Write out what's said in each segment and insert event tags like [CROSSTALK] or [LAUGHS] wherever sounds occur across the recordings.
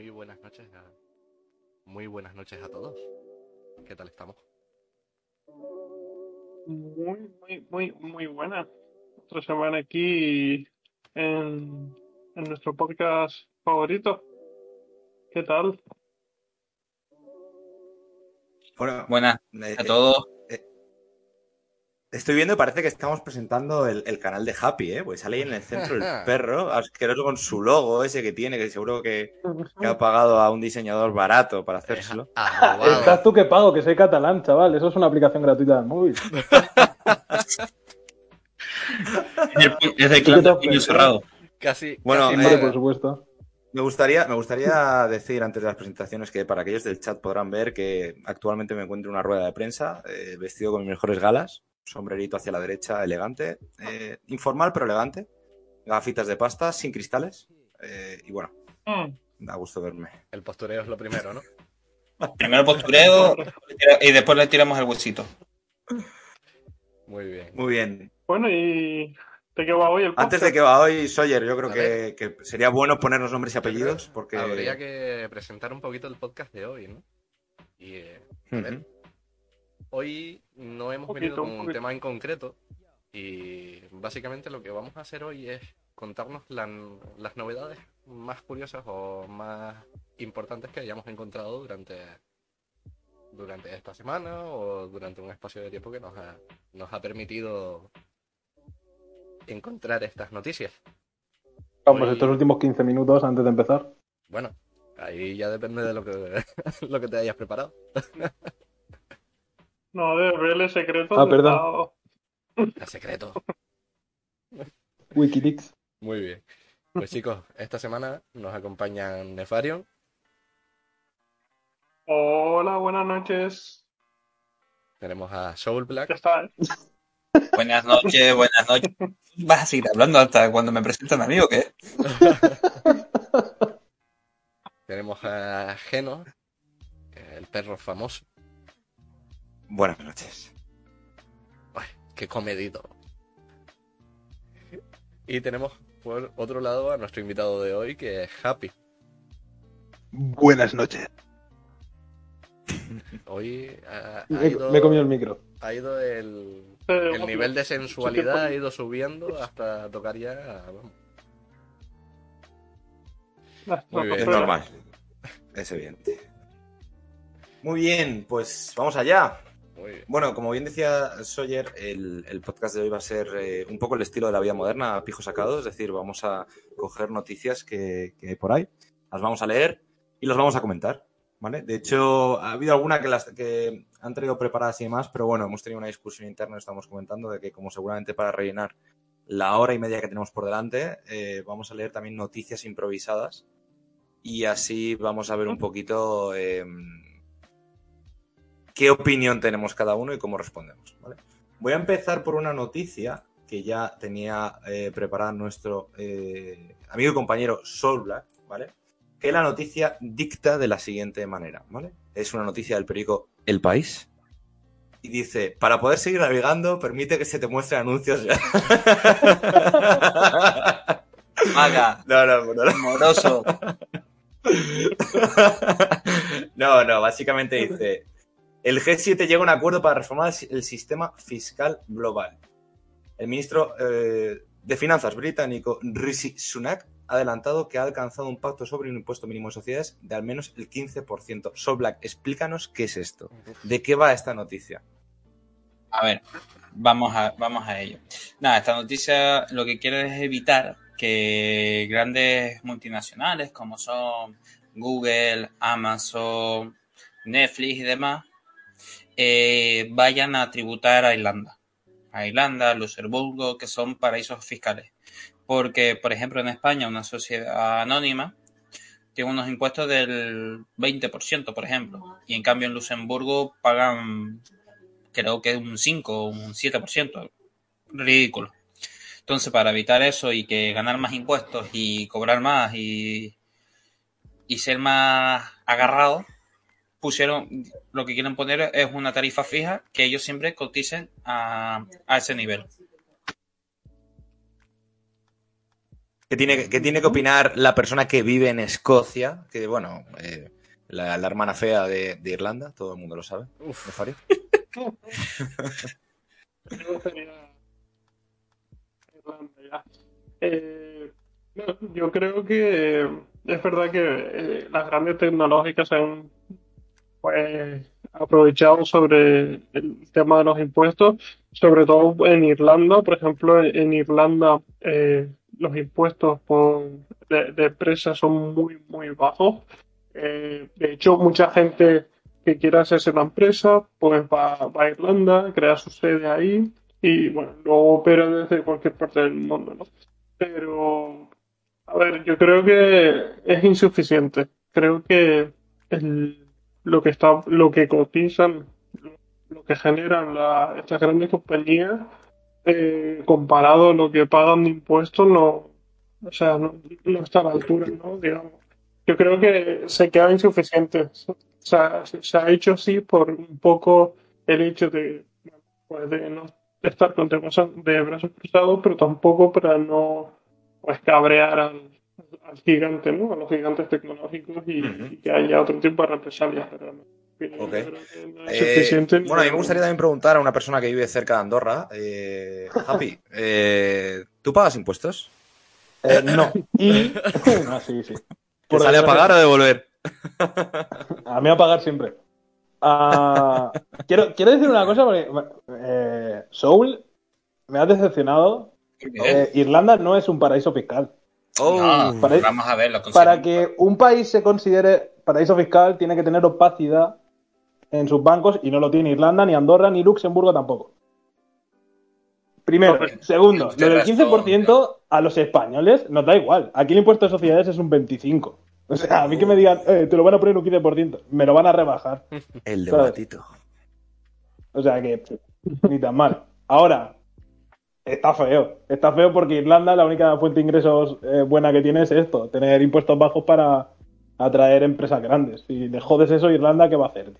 Muy buenas noches a, muy buenas noches a todos. ¿Qué tal estamos? Muy, muy, muy, muy buena. Otra semana aquí en, en nuestro podcast favorito. ¿Qué tal? Bueno, Buenas eh, a todos. Estoy viendo, parece que estamos presentando el, el canal de Happy, ¿eh? Pues sale ahí en el centro el [LAUGHS] perro, asqueroso con su logo ese que tiene, que seguro que, que ha pagado a un diseñador barato para hacérselo. Arrobado. Estás tú que pago, que soy catalán, chaval. Eso es una aplicación gratuita del móvil. [LAUGHS] Es el- es el ¿Tú clan cerrado. [LAUGHS] Casi, Bueno, casi eh, por supuesto. Me gustaría, me gustaría decir antes de las presentaciones que para aquellos del chat podrán ver que actualmente me encuentro en una rueda de prensa, eh, vestido con mis mejores galas, sombrerito hacia la derecha, elegante, eh, informal pero elegante, gafitas de pasta, sin cristales, eh, y bueno, Mm, da gusto verme. El postureo es lo primero, ¿no? [LAUGHS] Primero postureo y después le tiramos el huesito. Muy bien. Muy bien. Bueno, ¿y de qué va hoy el Antes de que va hoy, Sawyer, yo creo que, que sería bueno ponernos nombres y apellidos, porque... Habría que presentar un poquito el podcast de hoy, ¿no? Y eh, a ver. Hoy no hemos venido con un tema en concreto y básicamente lo que vamos a hacer hoy es contarnos la- las novedades más curiosas o más importantes que hayamos encontrado durante, durante esta semana o durante un espacio de tiempo que nos ha, nos ha permitido encontrar estas noticias. Vamos, Hoy- estos últimos 15 minutos antes de empezar. Bueno, ahí ya depende de lo que, [LAUGHS] lo que te hayas preparado. [LAUGHS] No, de verle secretos. Ah, perdón. Estado. El secreto. [LAUGHS] Wikileaks. Muy bien. Pues chicos, esta semana nos acompañan Nefarion, Hola, buenas noches. tenemos a Soul Ya Black, está. ¿eh? [LAUGHS] Buenas noches, buenas noches. ¿Vas a seguir hablando hasta cuando me presentan a mí o qué? [LAUGHS] tenemos a Geno, el perro famoso, Buenas noches. Ay, qué comedito. Y tenemos por otro lado a nuestro invitado de hoy, que es Happy. Buenas noches. [LAUGHS] Hoy ha, ha Me, ido, me he comido el micro. ha ido el, Eh, el nivel de sensualidad ha ido subiendo hasta tocar ya... vamos. Muy bien. Es normal. Es evidente. Muy bien, pues vamos allá. Bueno, como bien decía Sawyer, el, el podcast de hoy va a ser eh, un poco el estilo de la vida moderna, a pijo sacado, es decir, vamos a coger noticias que, que hay por ahí, las vamos a leer y las vamos a comentar, ¿vale? De hecho, ha habido alguna que las que han traído preparadas y demás, pero bueno, hemos tenido una discusión interna, estamos comentando de que como seguramente para rellenar la hora y media que tenemos por delante, eh, vamos a leer también noticias improvisadas y así vamos a ver un poquito eh, qué opinión tenemos cada uno y cómo respondemos. ¿vale? Voy a empezar por una noticia que ya tenía eh, preparada nuestro eh, amigo y compañero Soul Black, ¿vale? Que la noticia dicta de la siguiente manera, ¿vale? Es una noticia del periódico El País. Y dice, para poder seguir navegando, permite que se te muestren anuncios. [LAUGHS] Maga, no, no, no, no. moroso. [LAUGHS] no, no, básicamente dice, el G7 llega a un acuerdo para reformar el sistema fiscal global. El ministro eh, de Finanzas británico Rishi Sunak ha adelantado que ha alcanzado un pacto sobre un impuesto mínimo de sociedades de al menos el 15%. Sol Black, explícanos qué es esto. ¿De qué va esta noticia? A ver, vamos a, vamos a ello. Nada, esta noticia lo que quiere es evitar que grandes multinacionales como son Google, Amazon, Netflix y demás eh, vayan a tributar a Irlanda. A Irlanda, a Luxemburgo, que son paraísos fiscales. Porque, por ejemplo, en España, una sociedad anónima tiene unos impuestos del 20%, por ejemplo. Y en cambio en Luxemburgo pagan, creo que un 5 o un 7%. Ridículo. Entonces, para evitar eso y que ganar más impuestos y cobrar más y, y ser más agarrado, pusieron, lo que quieren poner es una tarifa fija que ellos siempre coticen a, a ese nivel. ¿Qué tiene, qué tiene que opinar la persona que vive en Escocia? Que, bueno, eh, la, la hermana fea de, de Irlanda, todo el mundo lo sabe. Uf. ¿De. [LAUGHS] Eh, no, yo creo que es verdad que eh, las grandes tecnológicas se han pues, aprovechado sobre el tema de los impuestos, sobre todo en Irlanda. Por ejemplo, en, Irlanda eh, los impuestos por, de, de empresas son muy, muy bajos. Eh, de hecho, mucha gente que quiera hacerse una empresa, pues va, a Irlanda, crea su sede ahí y bueno, luego opera desde cualquier parte del mundo. Pero, a ver, yo creo que es insuficiente. Creo que el- lo que está, lo que cotizan, lo que generan la- estas grandes compañías, eh, comparado a lo que pagan de impuestos, no, o sea, no, está a la altura, ¿no? Digamos. Yo creo que se queda insuficiente. O sea, se ha hecho así por un poco el hecho de, pues, no estar con de brazos cruzados, pero tampoco para no pues cabrear al, al gigante, ¿no? A los gigantes tecnológicos y, Ujú. y que haya otro tipo de represalias, pero no. Es Eh, suficiente bueno, a mí me gustaría también preguntar a una persona que vive cerca de Andorra. Eh, Happy, [LAUGHS] eh, ¿tú pagas impuestos? Eh, no. [LAUGHS] Y. [LAUGHS] no, sí, sí. ¿Te Por sale a pagar o a devolver? A mí a pagar siempre. Ah, quiero, quiero decir una cosa porque eh, Soul me ha decepcionado. Eh, Irlanda no es un paraíso fiscal. Oh, No, para- vamos a ver, lo Para que un país se considere paraíso fiscal tiene que tener opacidad en sus bancos y no lo tiene Irlanda, ni Andorra, ni Luxemburgo tampoco. Primero. Segundo, lo del restó, 15% a los españoles nos da igual. Aquí el impuesto de sociedades es un 25%. O sea, a mí que me digan, eh, te lo van a poner un 15%, me lo van a rebajar. el debatito. O sea que ni tan mal. Ahora, está feo. Está feo porque Irlanda la única fuente de ingresos eh, buena que tiene es esto, tener impuestos bajos para atraer empresas grandes. Si le jodes eso, Irlanda, ¿qué va a hacer? tío?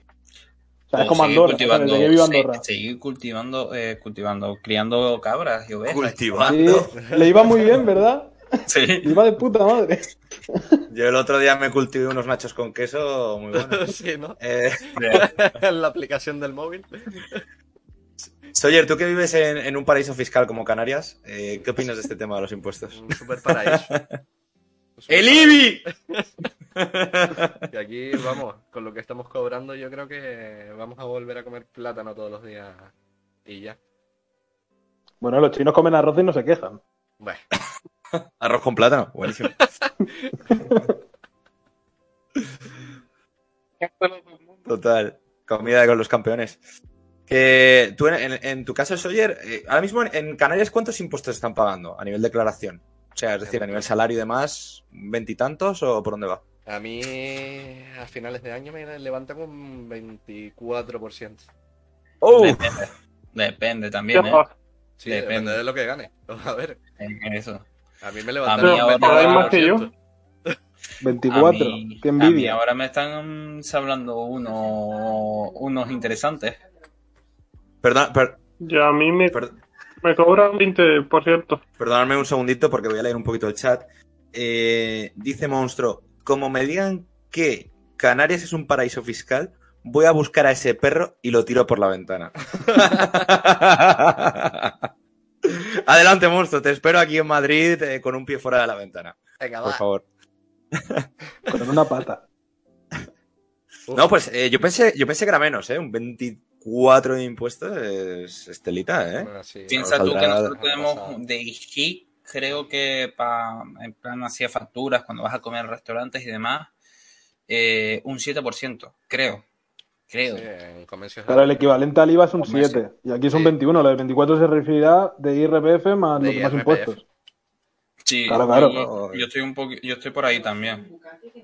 O sea, es como seguir Andorra, cultivando, seguir cultivando, eh, cultivando, criando cabras y ovejas. Sí, Cultivando. le iba muy bien, ¿verdad? [LAUGHS] Sí. Le iba de puta madre. [LAUGHS] Yo el otro día me cultivé unos nachos con queso muy [LAUGHS] buenos. sí, ¿no? Eh, En la aplicación del móvil. Sawyer, tú que vives en, en un paraíso fiscal como Canarias, eh, ¿qué opinas de este tema de los impuestos? Un super paraíso. [LAUGHS] ¡El IBI! Y aquí, vamos, con lo que estamos cobrando, yo creo que vamos a volver a comer plátano todos los días. Y ya. Bueno, los chinos comen arroz y no se quejan. Bueno, [LAUGHS] Arroz con plátano, buenísimo. [LAUGHS] Total, comida con los campeones. Que tú, en, en- en tu caso, Sawyer, eh, ahora mismo en, en Canarias, ¿cuántos impuestos están pagando a nivel declaración? O sea, es decir, a nivel salario y demás, ¿veintitantos o por dónde va? a mí a finales de año me levantan un 24%. ¡Oh! Depende, depende también, ¿eh? Sí, Depende. depende de lo que gane. A ver, Eso. a mí me A levantan un ahora- 24%. más que yo. [LAUGHS] 24. A mí, Qué a mí envidia. ahora me están hablando uno, unos interesantes. Perdón, per- Ya a mí me, per- me cobran 20%. perdonadme un segundito porque voy a leer un poquito el chat. Eh, dice Monstruo, como me digan que Canarias es un paraíso fiscal, voy a buscar a ese perro y lo tiro por la ventana. [LAUGHS] Adelante, Monstruo, te espero aquí en Madrid eh, con un pie fuera de la ventana, Venga, por va. favor. Con una pata. [LAUGHS] No, pues eh, yo pensé, yo pensé que era menos, ¿eh? Un 24 de impuestos es, es telita, ¿eh? bueno, sí. Piensa tú que nosotros la tenemos de IGI, creo que pa, en plan hacía facturas cuando vas a comer en restaurantes y demás, eh, un 7%, creo. creo. Sí, en Pero el equivalente al IVA es un Comercio. 7. Y aquí son Sí. 21. Lo de 24 se referirá de IRPF más De los demás IRPF. impuestos. Sí, Claro, claro. Yo estoy un poco, yo estoy por ahí también.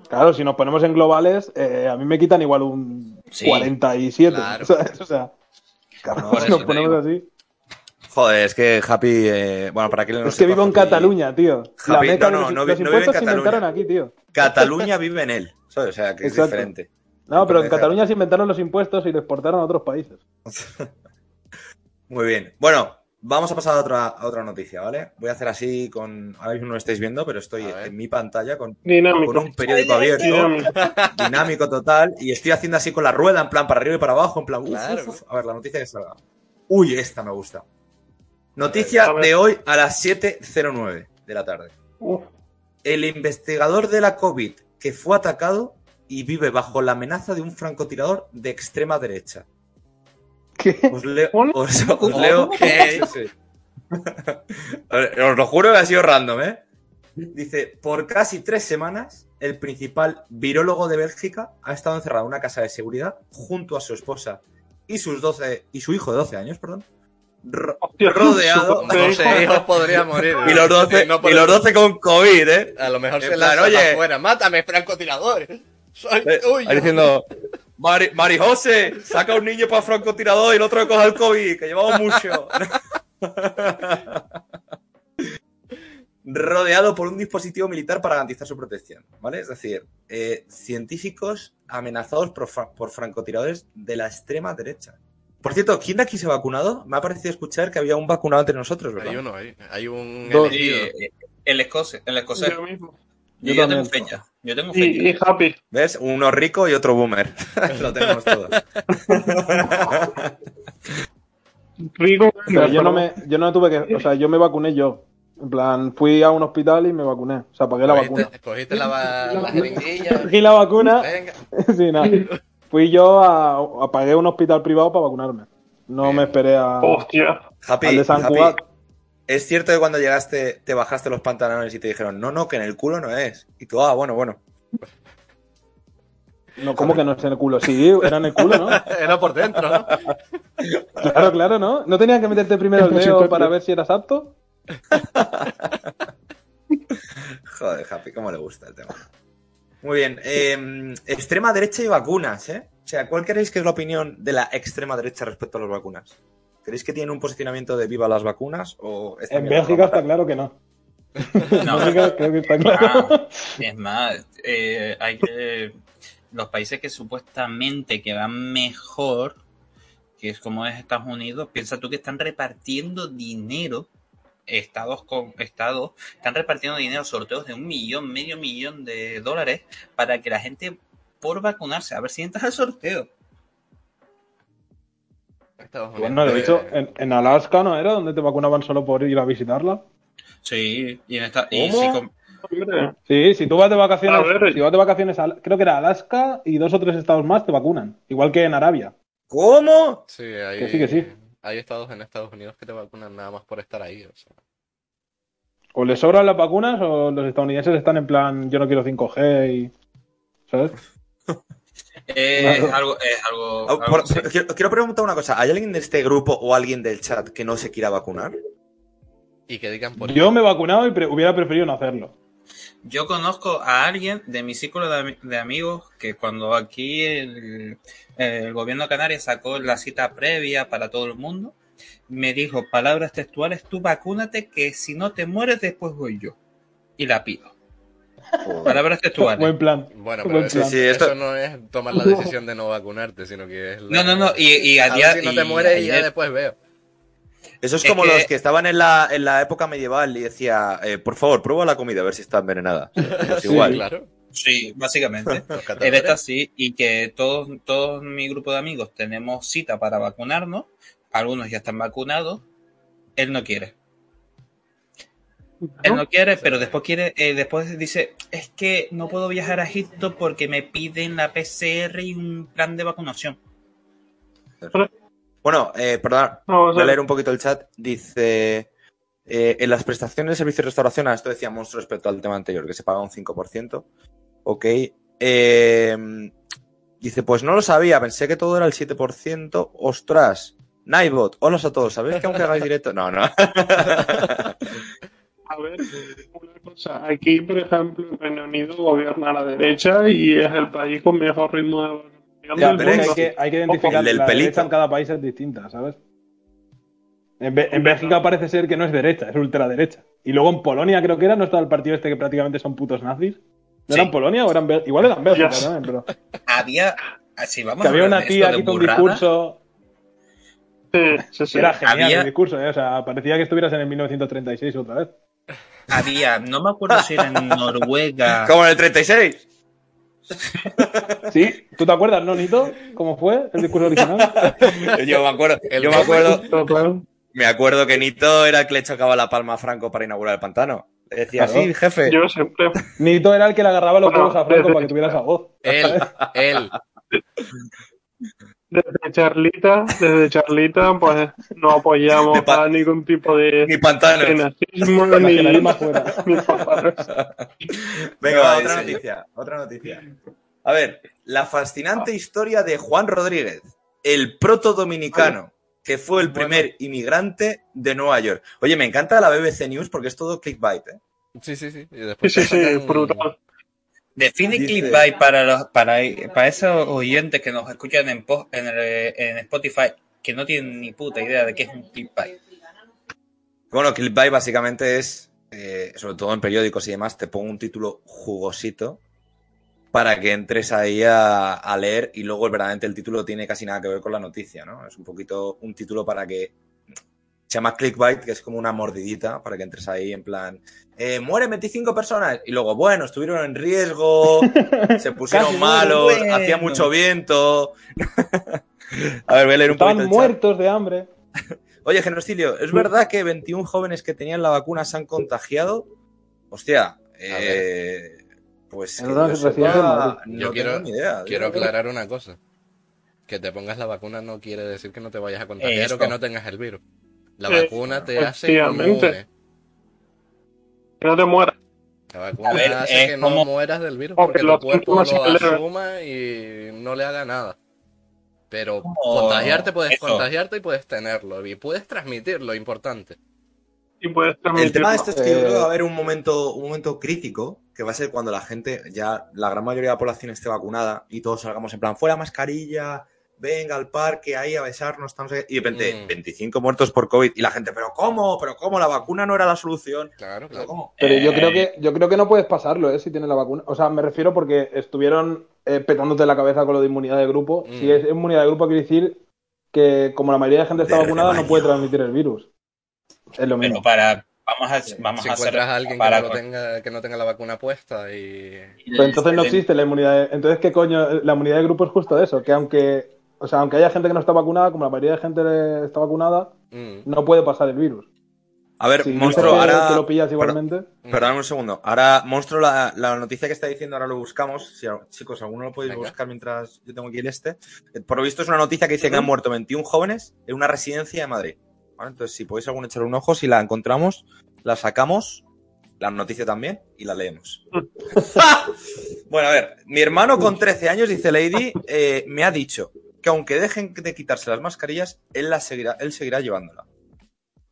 Claro, si nos ponemos en globales, eh, a mí me quitan igual un Sí. 47. Claro. [LAUGHS] ¿sabes? O sea, claro, si nos ponemos así. Joder, es que Happy. eh, bueno, para que no Es que sepa, vivo en Happy- Cataluña, tío. La meca no, no, los, no vi- los no vive en impuestos se Cataluña. inventaron aquí, tío. Cataluña vive en él. ¿sabes? O sea, que es Exacto. diferente. No, pero en Cataluña se inventaron los impuestos y lo exportaron a otros países. [LAUGHS] Muy bien. Bueno, vamos a pasar a otra, a otra noticia, ¿vale? Voy a hacer así con. Ahora mismo no lo estáis viendo, pero estoy en mi pantalla con, con un periódico abierto, Dinámico. [LAUGHS] dinámico total, y estoy haciendo así con la rueda, en plan para arriba y para abajo, en plan. uf, Claro. uf, uf. A ver, la noticia que salga. Uy, esta me gusta. Noticia de hoy a las 7.09 de la tarde. Uf, El investigador de la COVID que fue atacado y vive bajo la amenaza de un francotirador de extrema derecha. ¿Qué? Os leo. ¿Hola? Os, os leo. Sí, [LAUGHS] sí. Ver, Os lo juro que ha sido random, ¿eh? Dice: Por casi tres semanas, el principal virólogo de Bélgica ha estado encerrado en una casa de seguridad junto a su esposa y sus 12 y su hijo de 12 años, perdón. ro- hostia, rodeado. Con 12 hijos podría morir. Y los 12, No por y los eso. 12 con COVID, ¿eh? A lo mejor En se plan, lanza oye. afuera. ¡Mátame, francotirador! Soy Eh, tuyo. ahí diciendo, Mari, Mari José, saca un niño para francotirador y el otro que coja el COVID, que llevamos mucho. [LAUGHS] Rodeado por un dispositivo militar para garantizar su protección, ¿vale? Es decir, eh, científicos amenazados por, fra- por francotiradores de la extrema derecha. Por cierto, ¿quién de aquí se ha vacunado? Me ha parecido escuchar que había un vacunado entre nosotros, ¿verdad? Hay uno ahí. Hay un elegido. el escosés, el escocés. yo mismo. Yo, tengo fecha. Yo tengo fecha. Y, y Happy. ¿Ves? Uno rico y otro boomer. [LAUGHS] Lo tenemos todos. [LAUGHS] Rico. Pero yo no me, yo no tuve que, o sea, yo me vacuné yo. En plan, fui a un hospital y me vacuné. O sea, pagué la vacuna. Cogiste, la, va- la [LAUGHS] jeringuilla. Cogí la vacuna. Venga. sí, nada. Fui yo a, a pagué un hospital privado para vacunarme. No Bien. me esperé a, Hostia. Happy, al de San Happy. ¿Es cierto que cuando llegaste te bajaste los pantalones y te dijeron, no, no, que en el culo no es? Y tú, ah, bueno, bueno. No, ¿cómo que no es en el culo? Sí, era en el culo, ¿no? [LAUGHS] Era por dentro, ¿no? [LAUGHS] Claro, claro, ¿no? ¿No tenían que meterte primero el dedo para ver si eras apto? [LAUGHS] Joder, Happy, cómo le gusta el tema. Muy bien. eh, extrema derecha y vacunas, ¿eh? O sea, ¿cuál creéis que es la opinión de la extrema derecha respecto a las vacunas? ¿Creéis que tienen un posicionamiento de viva las vacunas? O En Bélgica está claro que no. [LAUGHS] En No, Bélgica creo que está claro. Ah, [LAUGHS] es más, eh, hay que los países que supuestamente que van mejor, que es como es Estados Unidos, piensa tú que están repartiendo dinero, estados con estados, están repartiendo dinero, sorteos de un millón, medio millón de dólares para que la gente por vacunarse, a ver si entras al sorteo. Estados Unidos. Bueno, de hecho, en, en Alaska no era donde te vacunaban solo por ir a visitarla. Sí, y en esta, y ¿Cómo? sí, con- Hombre. Sí, si tú vas de vacaciones, A ver. si vas de vacaciones, a- creo que era Alaska y dos o tres estados más te vacunan, igual que en Arabia. ¿Cómo? Sí, hay, Que sí, que sí. hay estados en Estados Unidos que te vacunan nada más por estar ahí. O sea. O les sobran las vacunas o los estadounidenses están en plan, yo no quiero 5G y... ¿Sabes? [LAUGHS] es Claro. algo, es algo, Ah, algo por- quiero, quiero preguntar una cosa. ¿Hay alguien de este grupo o alguien del chat que no se quiera vacunar? Y que digan por Yo me he vacunado y pre- hubiera preferido no hacerlo. Yo conozco a alguien de mi círculo de, ami- de amigos que cuando aquí el, el gobierno de Canarias sacó la cita previa para todo el mundo, me dijo palabras textuales, tú vacúnate que si no te mueres después voy yo. Y la pido. Palabras textuales. [LAUGHS] Buen plan. Bueno, Buen pero eso, plan. Sí, sí, esto- eso no es tomar la [LAUGHS] decisión de no vacunarte, sino que es... la- No, no, no, y, y a A día- ver si no te y mueres y ya ayer- después veo. Eso es Es como que- los que estaban en la, en la época medieval y decía, eh, por favor, prueba la comida a ver si está envenenada. Pues Sí, igual. [LAUGHS] claro. Sí, básicamente. En esta sí, y que todos, todos mi grupo de amigos tenemos cita para vacunarnos, algunos ya están vacunados, él no quiere. Él no quiere, pero después quiere, eh, después dice, es que no puedo viajar a Egipto porque me piden la PCR y un plan de vacunación. Bueno, eh, perdón, No, voy a leer un poquito el chat. Dice, eh, en las prestaciones de servicio de restauración, ah, esto decía Monstruo respecto al tema anterior, que se paga un 5%. Ok. Eh, Dice, pues no lo sabía, pensé que todo era el 7%. Ostras, Nightbot, hola a todos, ¿sabéis que aunque hagáis directo? No, no. [LAUGHS] A ver, una cosa. Aquí, por ejemplo, en Reino Unido gobierna a la derecha y es el país con mejor ritmo de vacunación Ya, del pero es que mundo. hay que, hay que identificar El del la pelito. derecha en cada país es distinta, ¿sabes? En, Bé- en Bélgica parece ser que no es derecha, es ultraderecha. Y luego en Polonia creo que era, no estaba el partido este que prácticamente son putos nazis. ¿No Sí. era en Polonia o eran Bélgica? Igual eran Bélgica Yes. también, pero. Había. Si vamos Que a había una tía que un burradas, discurso. Sí, sí, sí. Era genial Había- el discurso, ¿eh? O sea, parecía que estuvieras en el 1936 otra vez. Había, no me acuerdo si era en [LAUGHS] Noruega. Como en el 36. ¿Sí? ¿Tú te acuerdas, no, Nito? ¿Cómo fue el discurso original? [LAUGHS] Yo me acuerdo, El yo me acuerdo, Claro. me acuerdo que Nito era el que le chocaba la palma a Franco para inaugurar el pantano. Le decía, Claro. sí, jefe. Yo siempre. Nito era el que le agarraba los Bueno, huevos a Franco desde- para que tuviera esa voz. Él, él. [LAUGHS] Desde Charlita, desde Charlita, pues no apoyamos pa- a ningún tipo de, Ni de nazismo [LAUGHS] ni, ni. Venga, va, otra noticia, otra noticia. A ver, la fascinante historia de Juan Rodríguez, el proto dominicano, que fue el primer inmigrante de Nueva York. Oye, me encanta la BBC News porque es todo clickbait, ¿eh? Sí, sí, sí. Y después sí, sí, brutal. Define Dice- clickbait para, los, para, para esos oyentes que nos escuchan en, post- en, el- en Spotify que no tienen ni puta idea de qué es un clickbait. Bueno, clickbait básicamente es, eh, sobre todo en periódicos y demás, te pongo un título jugosito para que entres ahí a, a leer y luego verdaderamente el título tiene casi nada que ver con la noticia, ¿no? Es un poquito un título para que se llama clickbait, que es como una mordidita para que entres ahí en plan, eh, mueren 25 personas y luego, bueno, estuvieron en riesgo, [LAUGHS] se pusieron malos, bueno. hacía mucho viento. [LAUGHS] a ver, voy a leer un chat. muertos de hambre. Oye, Genocilio, ¿es verdad que 21 jóvenes que tenían la vacuna se han contagiado? Hostia, eh, pues que yo sepa, no Yo quiero- tengo ni idea. Quiero aclarar una cosa. Que te pongas la vacuna no quiere decir que no te vayas a contagiar Eso. o que no tengas el virus. La Eh, vacuna te hace inmune. Que no te mueras. La vacuna ver, hace que no como- mueras del virus porque tu cuerpo lo asuma y no le haga nada. Pero contagiarte puedes eso. contagiarte y puedes tenerlo. Y puedes transmitirlo, importante. Y puedes El tema de esto es que yo creo que va a haber un momento, un momento crítico que va a ser cuando la gente, ya la gran mayoría de la población esté vacunada y todos salgamos en plan, fuera mascarilla, venga al parque, ahí a besarnos, estamos ahí", y de repente Mm. 25 muertos por COVID y la gente, pero ¿cómo? ¿Pero cómo? La vacuna no era la solución. Claro, ¿Pero claro. cómo? Pero yo Eh, creo que yo creo que no puedes pasarlo, ¿eh? Si tienes la vacuna. O sea, me refiero porque estuvieron eh, petándote la cabeza con lo de inmunidad de grupo. Mm. Si es inmunidad de grupo, quiere decir que como la mayoría de gente está De vacunada, no puede transmitir el virus. Es lo Pero mismo. para. Vamos a, vamos si a hacer. encuentras a alguien que no, tenga, que no tenga la vacuna puesta y... Pero entonces no existe la inmunidad de... Entonces, ¿qué coño? La inmunidad de grupo es justo eso, que aunque... O sea, aunque haya gente que no está vacunada, como la mayoría de gente está vacunada, Mm, no puede pasar el virus. A ver, Si monstruo, ahora... que lo pillas igualmente... Perdón un segundo. Ahora, monstruo, la, la noticia que está diciendo, ahora lo buscamos. Si, chicos, alguno lo podéis Venga. buscar mientras yo tengo aquí el este. Eh, Por lo visto es una noticia que dice que han muerto 21 jóvenes en una residencia de Madrid. ¿Vale? Entonces, si podéis algún echar un ojo, si la encontramos, la sacamos, la noticia también, y la leemos. [LAUGHS] [LAUGHS] bueno, a ver, mi hermano con 13 años, dice Lady, eh, me ha dicho que aunque dejen de quitarse las mascarillas, él, las seguirá, él seguirá llevándola.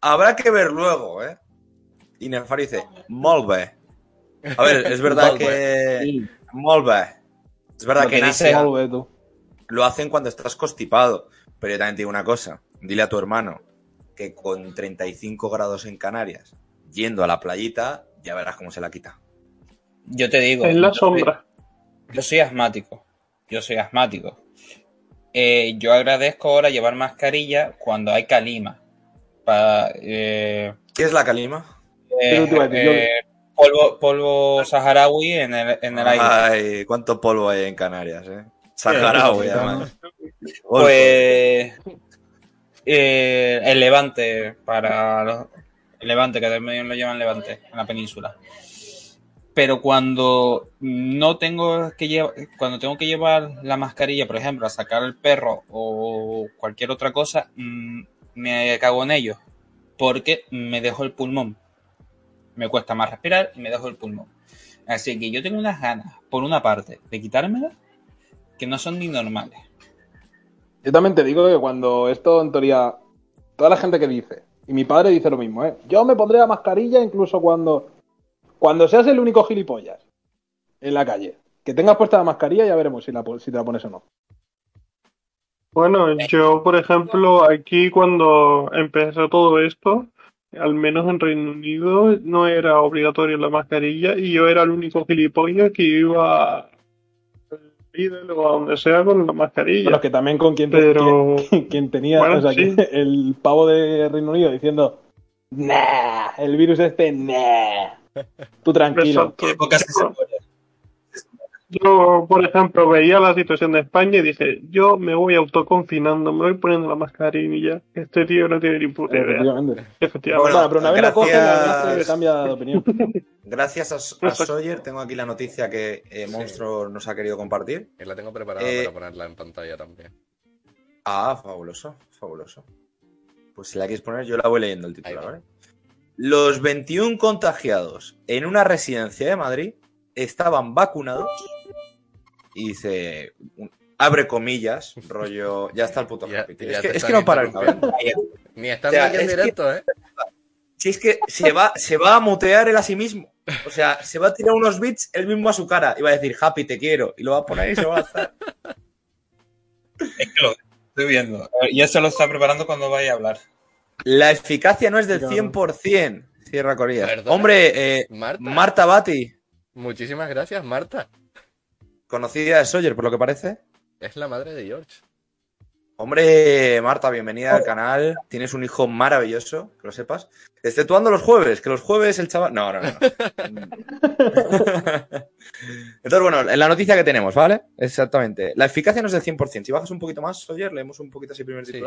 Habrá que ver luego, ¿eh? Y Nefari dice, molt bé. A ver, es verdad que... Molt bé. Es verdad Lo que que en dice- Asia tú. lo hacen cuando estás constipado. Pero yo también te digo una cosa. Dile a tu hermano que con 35 grados en Canarias, yendo a la playita, ya verás cómo se la quita. Yo te digo. En la sombra. Yo soy asmático. Yo soy asmático. Eh, yo agradezco ahora llevar mascarilla cuando hay calima. Pa- eh, ¿Qué es la calima? eh, eh, polvo, polvo saharaui en el, en el aire. Ay, cuánto polvo hay en Canarias, ¿eh? Saharaui, además. Pues eh, el Levante para los, el Levante que también lo llaman Levante en la península. Pero cuando no tengo que llevar, cuando tengo que llevar la mascarilla, por ejemplo, a sacar el perro o cualquier otra cosa, mm, me cago en ello porque me dejo el pulmón. Me cuesta más respirar y me dejo el pulmón. Así que yo tengo unas ganas, por una parte, de quitármela que no son ni normales. Yo también te digo que cuando esto, en teoría, toda la gente que dice, y mi padre dice lo mismo, ¿eh? Yo me pondré la mascarilla incluso cuando, cuando seas el único gilipollas en la calle. Que tengas puesta la mascarilla ya veremos si, la, si te la pones o no. Bueno, yo, por ejemplo, aquí cuando empezó todo esto, al menos en Reino Unido, no era obligatorio la mascarilla y yo era el único gilipollas que iba al Lidl o a donde sea con la mascarilla. Pero que también con quien, Pero- quien- [LAUGHS] quien tenía, Bueno, o sea, sí. que el pavo de Reino Unido diciendo, nah, el virus este, nah. Tú tranquilo. Yo, por ejemplo, veía la situación de España y dije, yo me voy autoconfinando, me voy poniendo la mascarilla. Este tío no tiene ni puta idea. Efectivamente. Efectivamente. Bueno, pero una vez lo coge, gracias. la cambia de opinión. [LAUGHS] Gracias a, a Sawyer tengo aquí la noticia que eh, Monstruo nos ha querido compartir. Y la tengo preparada Eh, para ponerla en pantalla también. Ah, fabuloso, fabuloso. Pues si la quieres poner, yo la voy leyendo el titular, va. ¿vale? Los 21 contagiados en una residencia de Madrid estaban vacunados y dice, un- abre comillas, rollo, ya está el puto Ya- Happy. ya Es que, es no para el cabrón. Ni estando O sea, aquí en es que- directo, ¿eh? Si es que se va, se va a mutear él a sí mismo. O sea, se va a tirar unos bits él mismo a su cara y va a decir, Happy, te quiero. Y lo va a poner y se va a lanzar. Es que lo estoy viendo. Ya se lo está preparando cuando vaya a hablar. La eficacia no es del Claro. 100%. Cierra Corías. ¿Verdad? Hombre, eh, Marta. Marta Bati, Muchísimas gracias, Marta. conocida de Sawyer, por lo que parece. Es la madre de George. Hombre, Marta, bienvenida al canal. Tienes un hijo maravilloso, que lo sepas. Exceptuando los jueves, que los jueves el chaval. No, no, no. [LAUGHS] Entonces, bueno, en la noticia que tenemos, ¿vale? Exactamente. La eficacia no es del 100%. Si bajas un poquito más, Sawyer, leemos un poquito así primer Sí.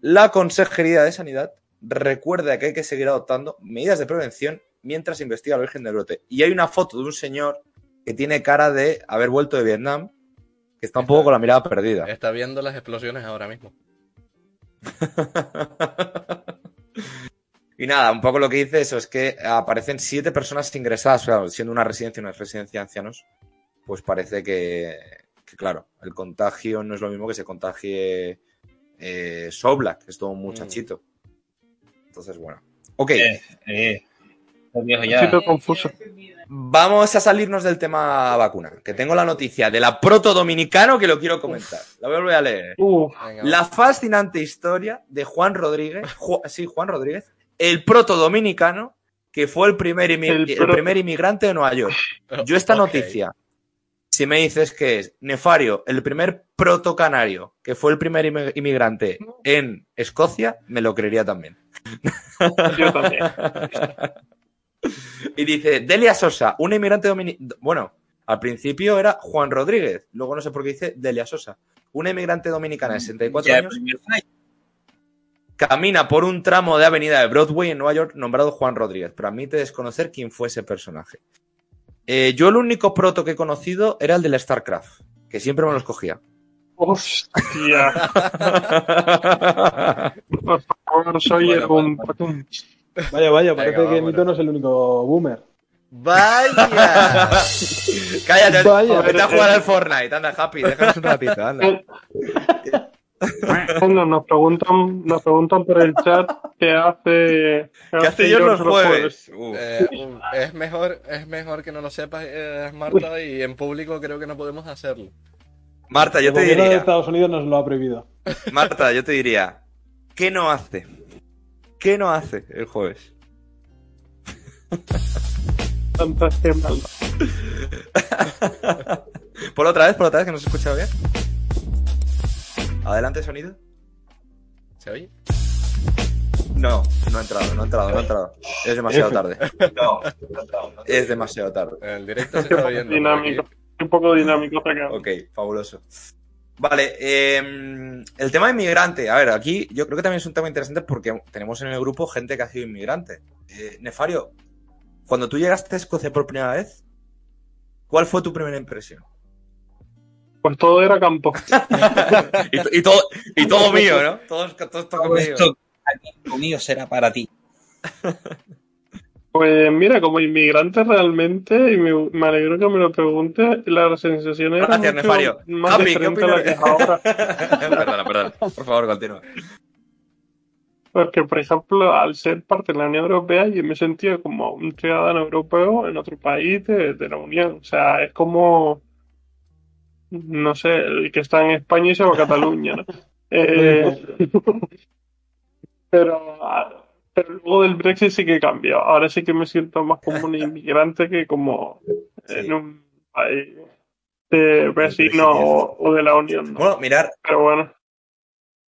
La Consejería de Sanidad recuerda que hay que seguir adoptando medidas de prevención mientras se investiga el origen del brote. Y hay una foto de un señor que tiene cara de haber vuelto de Vietnam, que está un poco con la mirada perdida. Está viendo las explosiones ahora mismo. [LAUGHS] Y nada, un poco lo que dice eso es que aparecen siete personas ingresadas, claro, siendo una residencia, una residencia de ancianos, pues parece que, que, claro, el contagio no es lo mismo que se contagie eh, Soblak, que es todo un muchachito. Entonces, bueno. Ok, Eh, eh, ya. confuso. vamos a salirnos del tema vacuna, que tengo la noticia de la proto dominicano que lo quiero comentar. La voy a leer. Uf, Venga, La fascinante historia de Juan Rodríguez, Ju- sí, Juan Rodríguez, el proto dominicano que fue el primer, El primer inmigrante de Nueva York. [LAUGHS] Yo esta noticia, si me dices que es Nefario, el primer proto canario que fue el primer inmigrante en Escocia, me lo creería también. [LAUGHS] yo también. Y dice, Delia Sosa, un inmigrante dominicano. Bueno, al principio era Juan Rodríguez, luego no sé por qué dice Delia Sosa. Una inmigrante dominicana de 64 Ya, años camina por un tramo de avenida de Broadway en Nueva York nombrado Juan Rodríguez, pero admite desconocer quién fue ese personaje. Eh, yo el único proto que he conocido era el del StarCraft, que siempre me lo escogía. Hostia, [LAUGHS] por favor, soy Bueno, un... bueno, Vaya, vaya, parece Venga, que. Nito no es el único boomer. ¡Vaya! [LAUGHS] Cállate, Vaya. vete a jugar al Fortnite, anda, Happy, déjanos un ratito, anda. Bueno, nos preguntan, nos preguntan por el chat qué hace, ¿Qué hace yo los jueves? Eh, es, mejor, es mejor que no lo sepas, eh, Marta, y en público creo que no podemos hacerlo. Marta, yo el te gobierno de diría, Estados Unidos nos lo ha prohibido. Marta, yo te diría, ¿qué no hace? ¿Qué no hace el jueves? [LAUGHS] Por otra vez, por otra vez, que no se escucha bien. Adelante, sonido. ¿Se oye? No, no ha entrado, no ha entrado, no ha entrado. Es demasiado tarde. No, es demasiado tarde. El directo se está oyendo. dinámico, un poco dinámico acá. Ok, fabuloso. Vale, eh, el tema de inmigrante. A ver, aquí yo creo que también es un tema interesante porque tenemos en el grupo gente que ha sido inmigrante. Eh, Nefario, cuando tú llegaste a Escocia por primera vez, ¿cuál fue tu primera impresión? Pues todo era campo. [LAUGHS] y, to- y todo, y todo mío, ¿no? Todo, todo, todo Todo conmigo. esto conmigo será para ti. [LAUGHS] Pues mira, como inmigrante realmente, y me, me alegro que me lo pregunte, la sensación era Gracias, mucho Nefario. más Javi, ¿qué diferente a la que es ahora. [LAUGHS] perdona, perdona. Por favor, continúa. Porque, por ejemplo, al ser parte de la Unión Europea, yo me sentía como un ciudadano europeo en otro país de, de la Unión. O sea, es como, no sé, el que está en España y se va a Cataluña, ¿no? [LAUGHS] Eh, [LAUGHS] pero, ah, pero luego del Brexit sí que he cambiado. Ahora sí que me siento más como un inmigrante que como Sí. en un país de vecino o, o de la Unión, ¿no? Bueno, mirar. Pero bueno.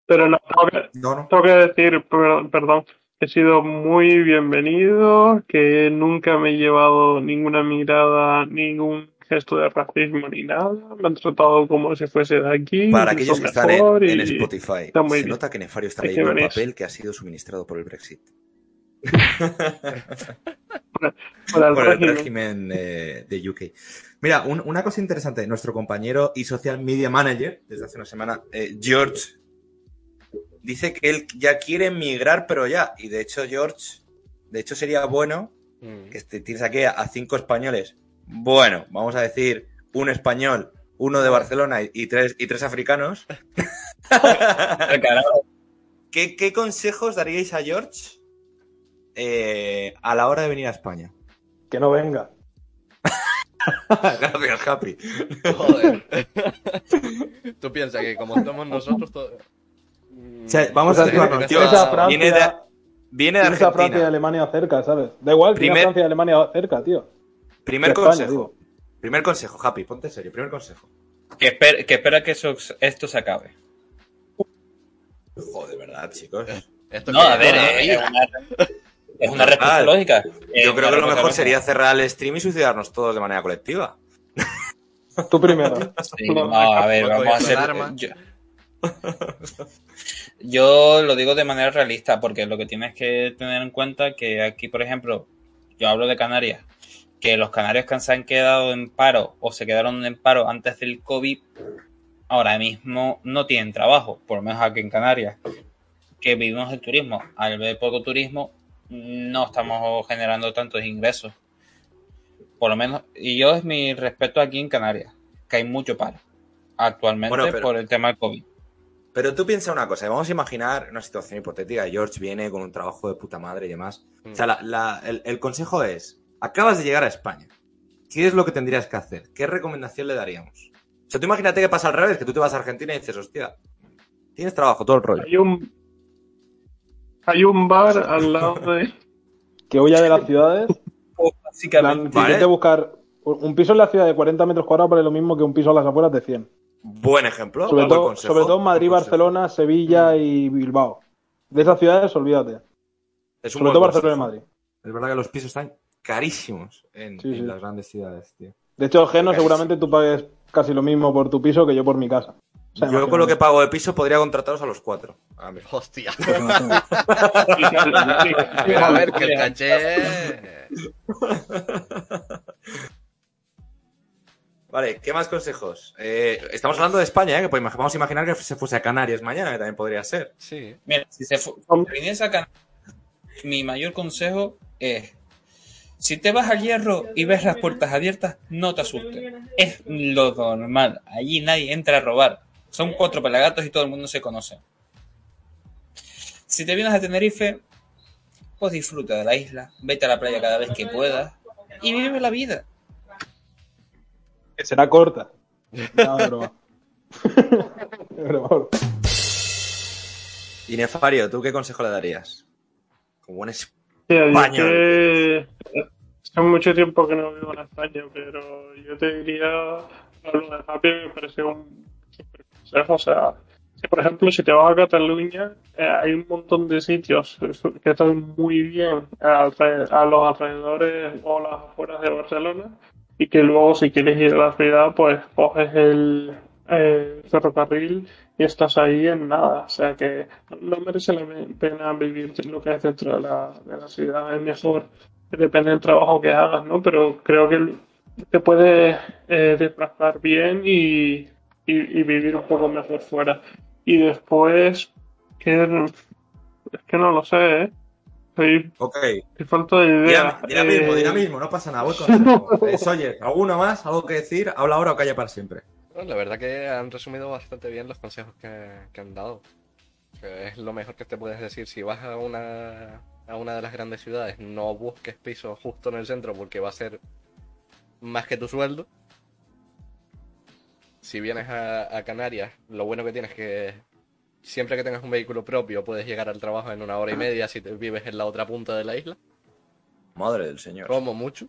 Pero no, tengo que, No, no. tengo que decir, per- perdón, que he sido muy bienvenido, que nunca me he llevado ninguna mirada, ningún gesto de racismo ni nada. Me han tratado como si fuese de aquí. Para aquellos que están en, en Spotify, está se bien. nota que Nefario está leyendo un papel que ha sido suministrado por el Brexit. por el por el régimen. régimen eh, de UK. Mira, un- una cosa interesante, nuestro compañero y social media manager, desde hace una semana, eh, George, dice que él ya quiere emigrar, pero ya. Y de hecho, George, de hecho sería bueno Mm. que este- tienes aquí a, a cinco españoles. Bueno, vamos a decir un español, uno de Barcelona y, y tres, y tres africanos. [LAUGHS] ¿Qué, qué consejos daríais a George eh, a la hora de venir a España? Que no venga. [LAUGHS] Gracias, Happy. Joder. Tú piensas que como estamos nosotros todos... O sea, vamos a O sea, situarnos. tienes- Tío, tienes a Francia- viene de, viene de Tienes a Francia y Argentina. Alemania cerca, ¿sabes? Da igual, Primer- Francia y Alemania cerca, tío. Primer España, consejo. digo. Primer consejo, Happy, ponte en serio. Primer consejo. Que, esper- que espera que eso- esto se acabe. Joder, verdad, chicos. Esto No, a ver, eh, es una, es una respuesta lógica. Yo una creo que lo mejor lógica. sería cerrar el stream y suicidarnos todos de manera colectiva. [LAUGHS] Tú primero. Sí, No, a ver, vamos a hacer. Yo, yo lo digo de manera realista, porque lo que tienes que tener en cuenta que aquí, por ejemplo, yo hablo de Canarias, que los canarios que se han quedado en paro o se quedaron en paro antes del COVID, ahora mismo no tienen trabajo, por lo menos aquí en Canarias, que vivimos del turismo. Al ver poco turismo, no estamos generando tantos ingresos. Por lo menos, y yo es mi respeto aquí en Canarias, que hay mucho paro actualmente Bueno, pero- por el tema del COVID. Pero tú piensa una cosa, vamos a imaginar una situación hipotética. George viene con un trabajo de puta madre y demás. O sea, la- la- el, el consejo es, acabas de llegar a España. ¿Qué es lo que tendrías que hacer? ¿Qué recomendación le daríamos? O sea, tú imagínate que pasa al revés, que tú te vas a Argentina y dices, hostia, tienes trabajo, todo el rollo. Hay un, hay un bar al lado de... [LAUGHS] Que huya de las ciudades. [LAUGHS] Básicamente. plan, Vale. buscar un piso en la ciudad de 40 metros cuadrados vale lo mismo que un piso a las afueras de 100. Buen ejemplo. Sobre todo, consejo, sobre todo Madrid. Barcelona, Sevilla y Bilbao. De esas ciudades, olvídate. Es un Sobre todo Barcelona y. Madrid. Es verdad que los pisos están carísimos en, Sí, en sí. las grandes ciudades, tío. De hecho, Geno, seguramente tú pagues casi lo mismo por tu piso que yo por mi casa. O sea, Yo con lo que pago de piso podría contrataros a los cuatro. Hostia. [LAUGHS] Pero a ver, que el caché... Vale, ¿qué más consejos? Eh, estamos hablando de España, ¿eh? Que pues, vamos a imaginar que se fuese a Canarias mañana, que también podría ser. Sí. Mira, si se viniese a Canarias, mi mayor consejo es: si te vas al hierro y ves las puertas abiertas, no te asustes. Es lo normal. Allí nadie entra a robar. Son cuatro pelagatos y todo el mundo se conoce. Si te vienes a Tenerife, pues disfruta de la isla, vete a la playa cada vez que puedas y vive la vida. Que será corta. [LAUGHS] No, es broma. [LAUGHS] Es broma, bro. Y Nefario, ¿tú qué consejo le darías? Como buen es- Tía, yo Español. que hace mucho tiempo que no vivo en España, pero yo te diría, lo de Happy me parece un super consejo. O sea, si por ejemplo, si te vas a Cataluña, eh, hay un montón de sitios que están muy bien a los alrededores o las afueras de Barcelona y que luego si quieres ir a la ciudad, pues coges el eh, ferrocarril y estás ahí en nada. O sea que no merece la pena vivir lo que es dentro de la, de la ciudad. Es mejor, depende del trabajo que hagas, ¿no? Pero creo que te puedes eh, desplazar bien y, y, y vivir un poco mejor fuera. Y después, que es que no lo sé, ¿eh? Estoy, Ok. falto de idea. Dinam- Dinamismo, Eh, dinamismo, no pasa nada. Voy con [LAUGHS] eh, Sawyer, ¿alguno más? ¿Algo que decir? Habla ahora o calla para siempre. Bueno, la verdad que han resumido bastante bien los consejos que, que han dado. Es lo mejor que te puedes decir. Si vas a una, a una de las grandes ciudades, no busques piso justo en el centro porque va a ser más que tu sueldo. Si vienes a, a Canarias, lo bueno que tienes es que siempre que tengas un vehículo propio puedes llegar al trabajo en una hora y media si te vives en la otra punta de la isla, Madre del señor. como mucho.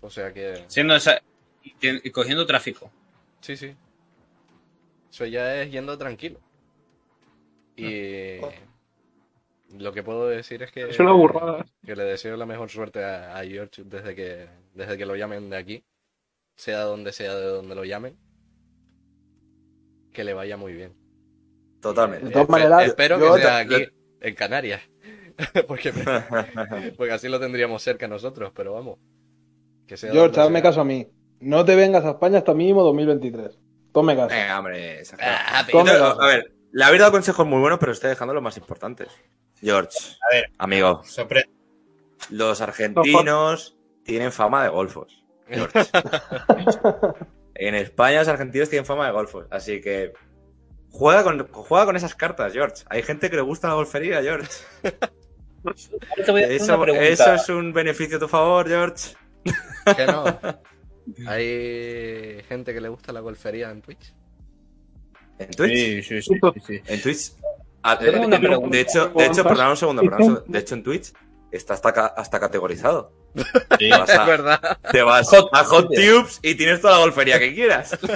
O sea que Siendo esa, y cogiendo tráfico. Sí, sí. Eso ya es yendo tranquilo. Y lo que puedo decir es que, Es una burrada. que le deseo la mejor suerte a, a George desde que, desde que lo llamen de aquí, sea donde sea de donde lo llamen, que le vaya muy bien. Totalmente. De todas Espe- maneras, espero yo que sea aquí, en Canarias, [LAUGHS] porque, [LAUGHS] porque así lo tendríamos cerca nosotros, pero vamos. Que sea George, hazme caso a mí. No te vengas a España hasta mínimo 2023. Tome caso. Venga, hombre. Ah, Tome caso. a ver, le habéis dado consejos muy buenos, pero estoy dejando los más importantes. George, A ver. amigo, Sorpre- los argentinos tienen fama de golfos. George. [LAUGHS] en España los argentinos tienen fama de golfos, así que juega con, juega con esas cartas, George. Hay gente que le gusta la golfería, George. Eso, eso es un beneficio a tu favor, George. Que no. [LAUGHS] Hay gente que le gusta la golfería en Twitch. En Twitch. Sí, sí, sí. En Twitch. ah, eh, de- hecho, de hecho, perdón un segundo, perdón. De hecho, en Twitch está hasta, hasta categorizado. Sí. Vas a- [LAUGHS] Es verdad. Te vas Hot a Hot Tubes. Y tienes toda la golfería que quieras. [LAUGHS]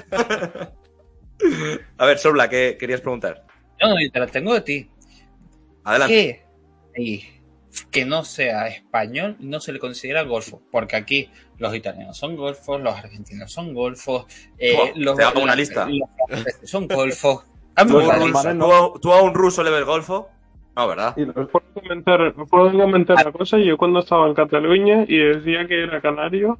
a ver, Sobla, ¿qué querías preguntar? No, no, te la tengo de ti. Adelante. ¿Qué? Ahí, que no sea español no se le considera golfo, porque aquí los italianos son golfos, los argentinos son golfos, eh, los, te hago una lista. los franceses son golfos. ¿Tú, a un ruso- tú a- tú a un ruso le ves golfo? No, ¿verdad? Y ¿Puedo comentar, puedo comentar una cosa? Yo cuando estaba en Cataluña y decía que era canario,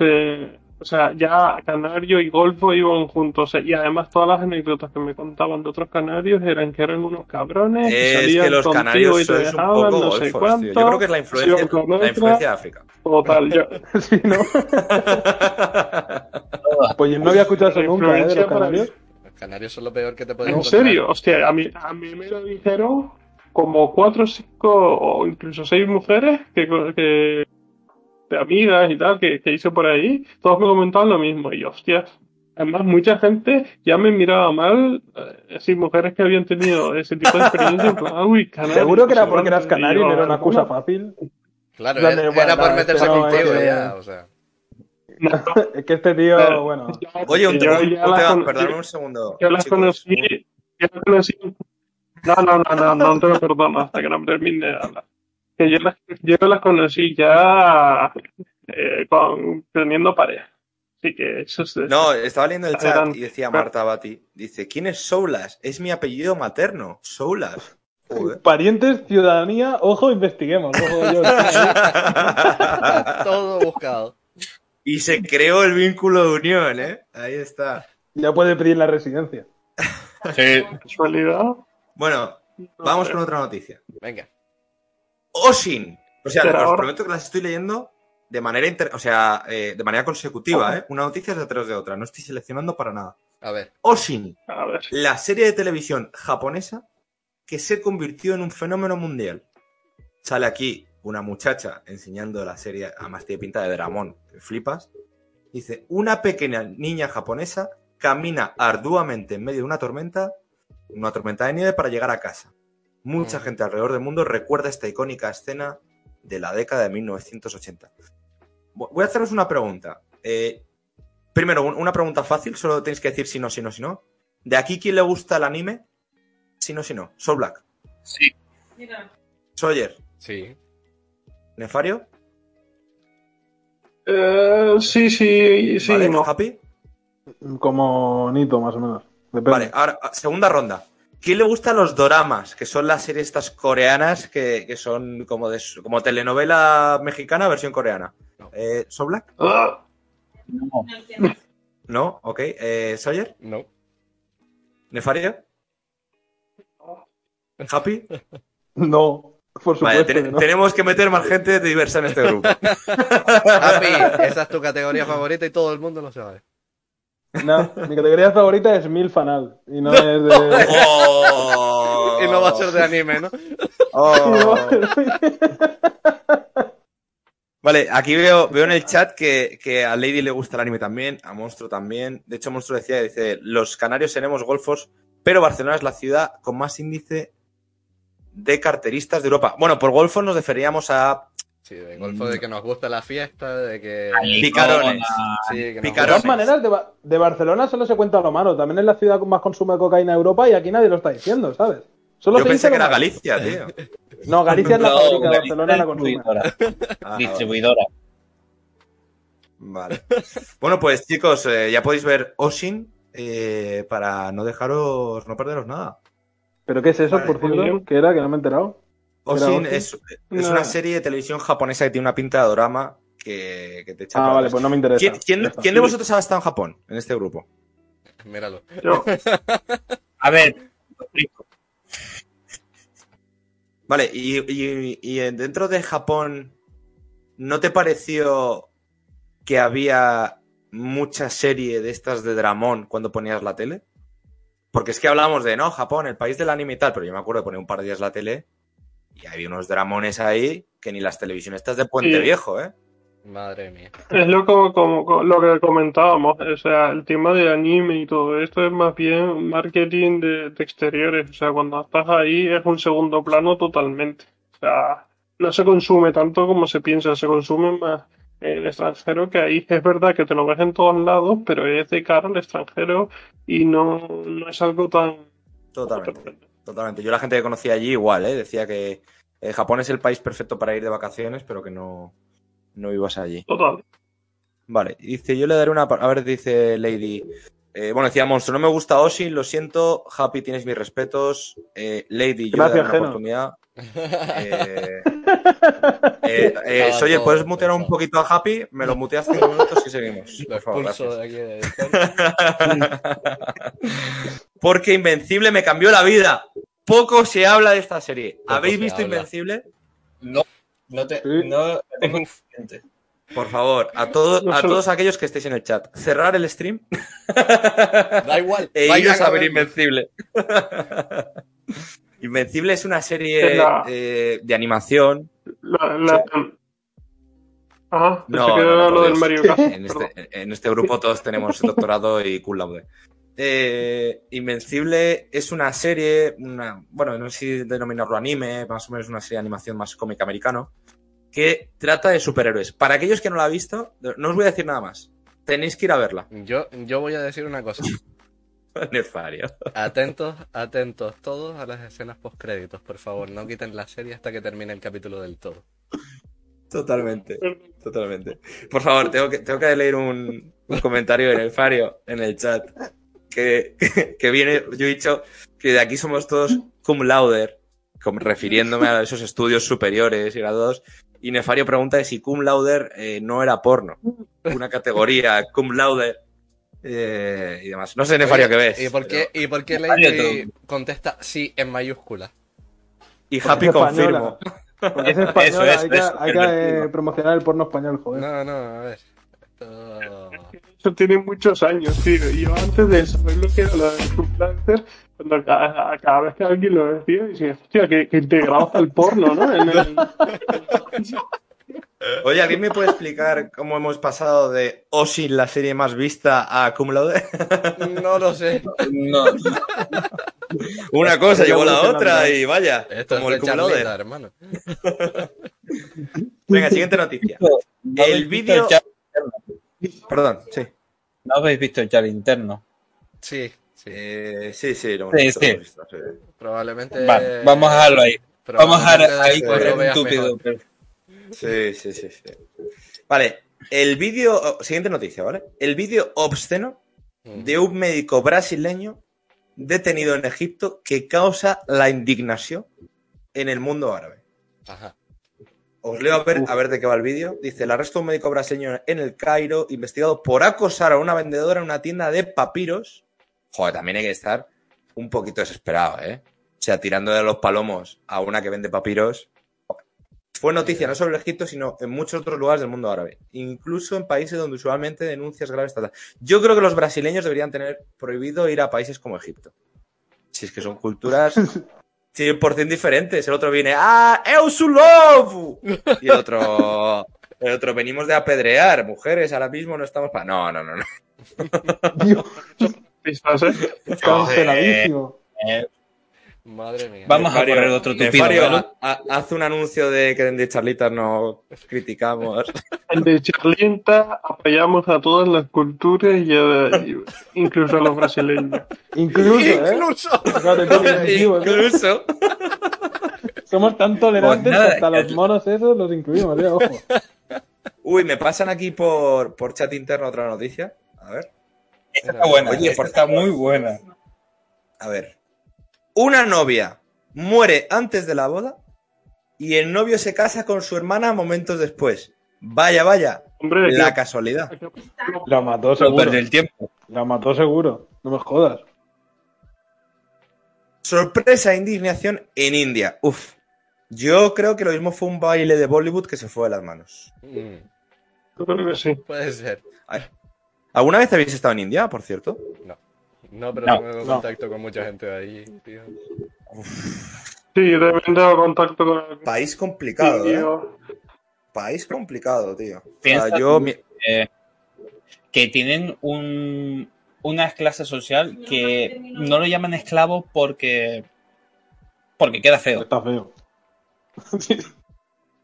eh, o sea, ya canario y golfo iban juntos. y además todas las anécdotas que me contaban de otros canarios eran que eran unos cabrones, que Es salían que los canarios y te sois un dejaban, poco no sé golfos, cuánto. tío. Yo creo que es la influencia, la otra, influencia de África. Total, yo, [LAUGHS] [LAUGHS] Sí, ¿no? [LAUGHS] Pues yo no había escuchado eso nunca, ¿eh? De influencia los canarios. Los canarios son lo peor que te pueden ¿En encontrar. serio? Hostia, a mí, a mí me lo dijeron como cuatro, cinco o incluso seis mujeres que, que de amigas y tal que, que hice por ahí, todos me comentaban lo mismo y hostias. Además, mucha gente ya me miraba mal, eh, así mujeres que habían tenido ese tipo de experiencia, en plan, uy, canario, Seguro que era no porque eras cuánto", y canario no era una excusa "Bueno, fácil. Claro, era, bueno, era por meterse este no, contigo eh, ya, o sea. [LAUGHS] Es que este tío, Pero- bueno. Oye, un, Yo un- tema- perdóname un segundo. Yo las chicos. conocí, yo las conocí. No, no, no, no, no te lo perdono hasta que no termine de hablar. Que yo las, yo las conocí ya eh, con, teniendo pareja. Así que eso es. No, estaba leyendo el chat y decía Marta Bati, dice, ¿quién es Soulas? Es mi apellido materno, Soulas. Joder. Parientes, ciudadanía, ojo, investiguemos. Ojo, yo. [LAUGHS] [LAUGHS] Todo buscado. y se creó el vínculo de unión, ¿eh? Ahí está. ya puede pedir la residencia. [LAUGHS] Sí. casualidad. Bueno, vamos con otra noticia. Venga. Oshin. O sea, Pero os ahora- prometo que las estoy leyendo de manera inter- o sea, eh, de manera consecutiva, ¿eh? Una noticia es detrás de otra. No estoy seleccionando para nada. A ver. Oshin, A ver. la serie de televisión japonesa que se convirtió en un fenómeno mundial. Sale aquí una muchacha enseñando la serie, además tiene pinta de Dramón, que flipas. Dice, una pequeña niña japonesa camina arduamente en medio de una tormenta, una tormenta de nieve para llegar a casa. Mucha Mm. gente alrededor del mundo recuerda esta icónica escena de la década de 1980. Vo- Voy a haceros una pregunta. Eh, primero, un- una pregunta fácil, solo tenéis que decir si no, si no, si no. ¿De aquí quién le gusta el anime? Si no, si no. Soul Black. Sí. Sawyer. Sí. Nefario. Eh, sí, sí, sí, ¿Vale? no. Happy. Como Nito, más o menos. Depende. Vale, ahora, ah, segunda ronda. ¿Quién le gustan los doramas? Que son las series estas coreanas que, que son como de como telenovela mexicana versión coreana. Eh, ¿Soul Black? Ah, No. No, ok. Eh, ¿Sawyer? No. ¿Nefario? ¿Happy? No. Por supuesto. te- que no. tenemos que meter más gente diversa en este grupo. [LAUGHS] Papi, esa es tu categoría favorita y todo el mundo lo sabe. No, mi categoría favorita es Mil Fanal. Y [LAUGHS] no es de. ¡Oh! Y no va a ser de anime, ¿no? ¡Oh! [LAUGHS] Vale, aquí veo, veo en el chat que, que a Lady le gusta el anime también, a Monstruo también. De hecho, Monstruo decía, dice, los canarios seremos golfos, pero Barcelona es la ciudad con más índice de carteristas de Europa. Bueno, por golfos nos referíamos a Sí, de golfo de que nos gusta la fiesta, de que... picarones. Sí, que nos De todas maneras, de, Ba- de Barcelona solo se cuenta lo malo. También es la ciudad con más consumo de cocaína de Europa y aquí nadie lo está diciendo, ¿sabes? Solo Yo se pensé que era. Galicia, tío. [LAUGHS] No, Galicia es la fábrica de Galicia Barcelona la consume. distribuidora. [LAUGHS] Ah, distribuidora. Vale. Bueno, pues chicos, eh, ya podéis ver Oshin eh, para no dejaros, no perderos nada. ¿Pero qué es eso, Vale, por cierto? ¿Qué era? Que no me he enterado. ¿Era Oshin es, es No. una serie de televisión japonesa que tiene una pinta de drama que, que te echa Ah, vale, pues no me interesa. ¿Quién, de vosotros ha estado en Japón en este grupo? Míralo. Yo, [LAUGHS] A ver, lo explico. Vale, y, y- y dentro de Japón, ¿no te pareció que había mucha serie de estas de Dramón cuando ponías la tele? Porque es que hablábamos de, no, Japón, el país del anime y tal, pero yo me acuerdo de poner un par de días la tele y había unos dramones ahí que ni las televisiones estas de Puente Sí. Viejo, ¿eh? Madre mía. es lo, como, como- lo que comentábamos, o sea, el tema de anime y todo esto es más bien marketing de, de exteriores, o sea, cuando estás ahí es un segundo plano totalmente, o sea, no se consume tanto como se piensa, se consume más el extranjero, que ahí es verdad que te lo ves en todos lados, pero es de cara al extranjero y no, no es algo tan... Totalmente. Totalmente. Yo la gente que conocía allí igual, ¿eh? Decía que eh, Japón es el país perfecto para ir de vacaciones, pero que no, no vivas allí. Total. Vale, dice, yo le daré una... A ver, dice Lady. eh, bueno, decía Monstruo, no me gusta Oshin, lo siento. Happy, tienes mis respetos. Eh, Lady, yo Gracias, le daré una Geno. oportunidad. Eh, [LAUGHS] eh, eh, todo ¿puedes mutear un poquito a Happy? Me lo muteas cinco minutos y seguimos. [LAUGHS] Por favor, expulso gracias. de aquí de [LAUGHS] Porque Invencible me cambió la vida. Poco se habla de esta serie. Poco ¿Habéis se visto habla. Invencible? No, no te, Sí. no tengo suficiente. Por favor, a, todos No a todos aquellos que estéis en el chat, cerrar el stream Da igual. [LAUGHS] e iros a ver. Invencible. Invencible es una serie Es la- eh, de animación. La, la... Ajá, No, no, lo del. Mario Kart. En este, en este grupo todos tenemos doctorado y cum laude. Eh, Invencible es una serie, una, bueno, no sé si denominarlo anime, más o menos una serie de animación más cómica americano, que trata de superhéroes. Para aquellos que no la han visto, no os voy a decir nada más. Tenéis que ir a verla. Yo, yo voy a decir una cosa. Nefario. Atentos, atentos todos a las escenas post créditos, por favor. No quiten la serie hasta que termine el capítulo del todo. Totalmente, totalmente. Por favor, tengo que, tengo que leer un, un comentario de Nefario en el chat. Que, que, que viene, yo he dicho que de aquí somos todos cum laude, como refiriéndome a esos estudios superiores y graduados. Y Nefario pregunta si cum laude eh, no era porno. Una categoría, cum laude eh, y demás. No sé, Nefario, qué ves. ¿Y por qué, y por qué Lady contesta sí en mayúscula? Y Porque Happy es confirmo. Porque es español, Eso es, hay que, eso, hay que, eh, promocionar el porno español, joder. No, no, a ver. Esto... Eso tiene muchos años, tío. Y yo antes de saber lo que era lo de influencer, cuando cada, cada vez que alguien lo decía, decía, hostia, que, que integrado está el porno, ¿no? En el- [LAUGHS] Oye, ¿alguien me puede explicar cómo hemos pasado de Oshin, la serie más vista, a cum laude? No lo sé. No, Una cosa llevó la otra ¿no? y vaya, Esto como es el de cum laude. Charlita, hermano. Venga, siguiente noticia. ¿No El vídeo- Perdón, sí. ¿No habéis visto el chat interno? Sí, sí. Eh, sí, sí, lo hemos Sí, visto, sí. lo hemos visto, sí. Probablemente. Vale, vamos a dejarlo ahí. Vamos a probablemente dejar ahí después correr Sí, sí, sí, sí. Vale, el vídeo, oh, siguiente noticia, ¿vale? El vídeo obsceno Mm. de un médico brasileño detenido en Egipto que causa la indignación en el mundo árabe. Ajá. Os leo a ver, a ver de qué va el vídeo. Dice, el arresto de un médico brasileño en el Cairo, investigado por acosar a una vendedora en una tienda de papiros. Joder, también hay que estar un poquito desesperado, ¿eh? O sea, tirando de los palomos a una que vende papiros. Fue noticia no solo en Egipto, sino en muchos otros lugares del mundo árabe, incluso en países donde usualmente denuncias graves tratan. Yo creo que los brasileños deberían tener prohibido ir a países como Egipto. Si es que son culturas [LAUGHS] 100% diferentes. El otro viene, ¡ah, eu su love! Y el otro, el otro, venimos de apedrear, mujeres, ahora mismo no estamos para... No, no, no, no. [LAUGHS] Dios, Pistas, ¿eh? canceladísimo. Eh, Madre mía. Vamos a Nefario, correr otro tupido. ¿vale? ha- ha- haz un anuncio de que de Charlitas no criticamos. [LAUGHS] El de Charlienta apoyamos a todas las culturas y, a- y- incluso a los brasileños. [LAUGHS] Incluso, ¿eh? Incluso. ¿eh? [LAUGHS] Somos tan tolerantes Pues nada, que hasta los monos esos los incluimos, ¿eh? Ojo. Uy, me pasan aquí por, por chat interno otra noticia. A ver. Esta está buena. Oye, esta por está muy buena. A ver. Una novia muere antes de la boda y el novio se casa con su hermana momentos después. Vaya, vaya. Hombre, La casualidad. La mató No seguro. perder el tiempo. La mató seguro. No me jodas. Sorpresa e indignación en India. Uf. Yo creo que lo mismo fue un baile de Bollywood que se fue de las manos. Mm, yo creo que sí. puede ser. ¿Alguna vez habéis estado en India, por cierto? No, pero No, tengo no. contacto con mucha gente de ahí, tío. Sí, yo también tengo contacto con el País complicado, ¿eh? tío. País complicado, tío. O sea, Piensa yo... eh, que tienen un, una clase social que no lo llaman esclavo porque porque queda feo. Está feo.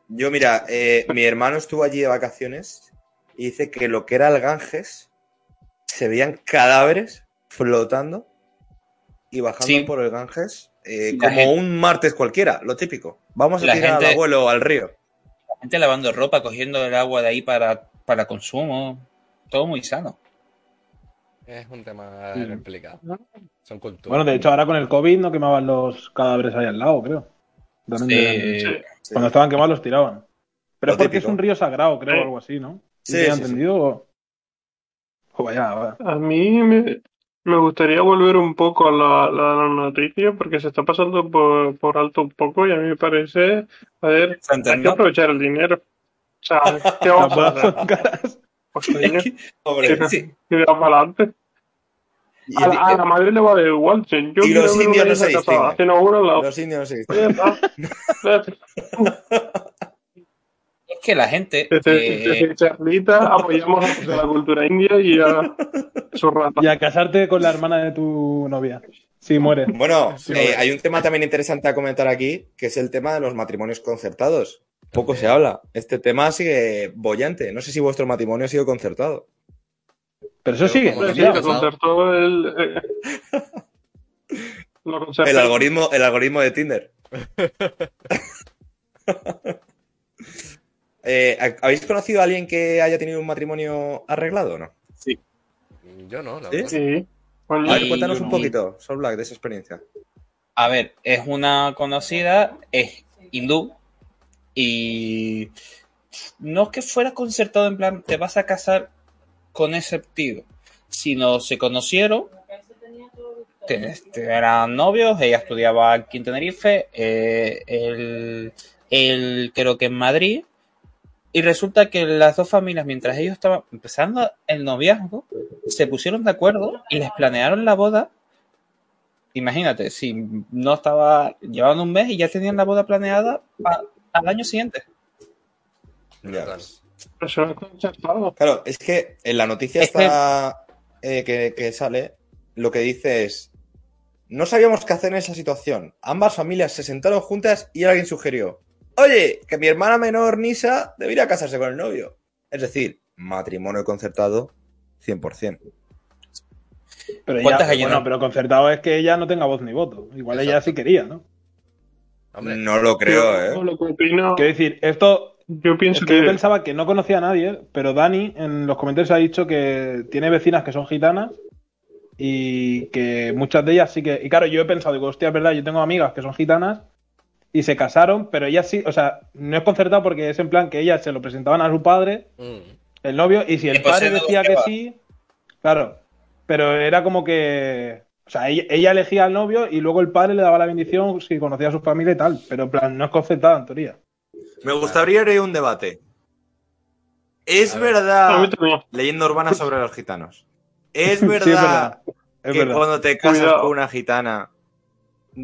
Yo, mira, eh, mi hermano estuvo allí de vacaciones y dice que lo que era el Ganges se veían cadáveres flotando y bajando Sí. por el Ganges eh, como gente- un martes cualquiera, lo típico. Vamos a La tirar al abuelo al río. La gente lavando ropa, cogiendo el agua de ahí para, para consumo. Todo muy sano. Es un tema Sí. complicado. Son culturas. Bueno, de hecho, ahora con el COVID no quemaban los cadáveres ahí al lado, creo. Sí. Sí. Cuando estaban quemados los tiraban. Pero Lo es porque típico. es un río sagrado, creo, o algo así, ¿no? Sí, ¿Tenía sí, sí. entendido? o- O vaya, vaya. A mí me, me gustaría volver un poco a la, la, la noticia porque se está pasando por, por alto un poco y a mí me parece, a ver, hay que aprovechar el dinero. O sea, [LAUGHS] ¿qué vamos a hacer? Pues, [LAUGHS] Es que, Hombre, sí, para adelante. y- A, la- a la madre le vale igual. si Yo Y quiero los ver indios no se casada, distinguen. que no, uno al lado. los indios no se [LAUGHS] es que la gente Desde, eh, desde Charlita apoyamos a la cultura india y a. Y a casarte con la hermana de tu novia. Si muere. Bueno, Sí, eh, hay un tema también interesante a comentar aquí, que es el tema de los matrimonios concertados. Poco se habla. Este tema sigue bollante. No sé si vuestro matrimonio ha sido concertado. Pero eso sigue. Sí, que tío. concertó el. eh, [LAUGHS] concertó. El algoritmo, el algoritmo de Tinder. [LAUGHS] [LAUGHS] Eh, ¿Habéis conocido a alguien que haya tenido un matrimonio arreglado o no? Yo no, la ¿Sí? verdad. Sí. Coño, A ver, Y- cuéntanos un poquito, Sol Black, de esa experiencia. A ver, es una conocida, es hindú y no es que fuera concertado en plan, te vas a casar con ese tío, sino se conocieron, te- te- eran novios, ella estudiaba aquí en Tenerife, eh, él, él creo que en Madrid, y resulta que las dos familias, mientras ellos estaban empezando el noviazgo, se pusieron de acuerdo y les planearon la boda Imagínate, si no estaba llevando un mes y ya tenían la boda planeada pa- al año siguiente. Ya Claro. es que en la noticia Es que- está eh, que, que sale, lo que dice es, no sabíamos qué hacer en esa situación. Ambas familias se sentaron juntas y alguien sugirió, oye, que mi hermana menor, Nisa, debería casarse con el novio. Es decir, matrimonio concertado 100%. Pero, ¿Cuántas ella, bueno, pero concertado es que ella no tenga voz ni voto. Igual ella sí quería, ¿no? Hombre, No lo creo, Yo ¿eh? lo que opino, Quiero decir, esto yo pienso Es que yo pensaba que no conocía a nadie, pero Dani en los comentarios ha dicho que tiene vecinas que son gitanas y que muchas de ellas sí que. Y claro, yo he pensado, digo, hostia, es verdad, yo tengo amigas que son gitanas y se casaron, pero ellas sí, o sea, no es concertado porque es en plan que ellas se lo presentaban a su padre, mm, el novio, y si el Y pues padre decía que sí, claro, pero era como que. O sea, ella, ella elegía al novio y luego el padre le daba la bendición si conocía a su familia y tal, pero en plan, no es concertada en teoría. Me gustaría abrir un debate. Es A verdad, leyenda urbana sobre los gitanos. Es [LAUGHS] Sí, es verdad verdad. Es que verdad. cuando te casas Cuidado. con una gitana,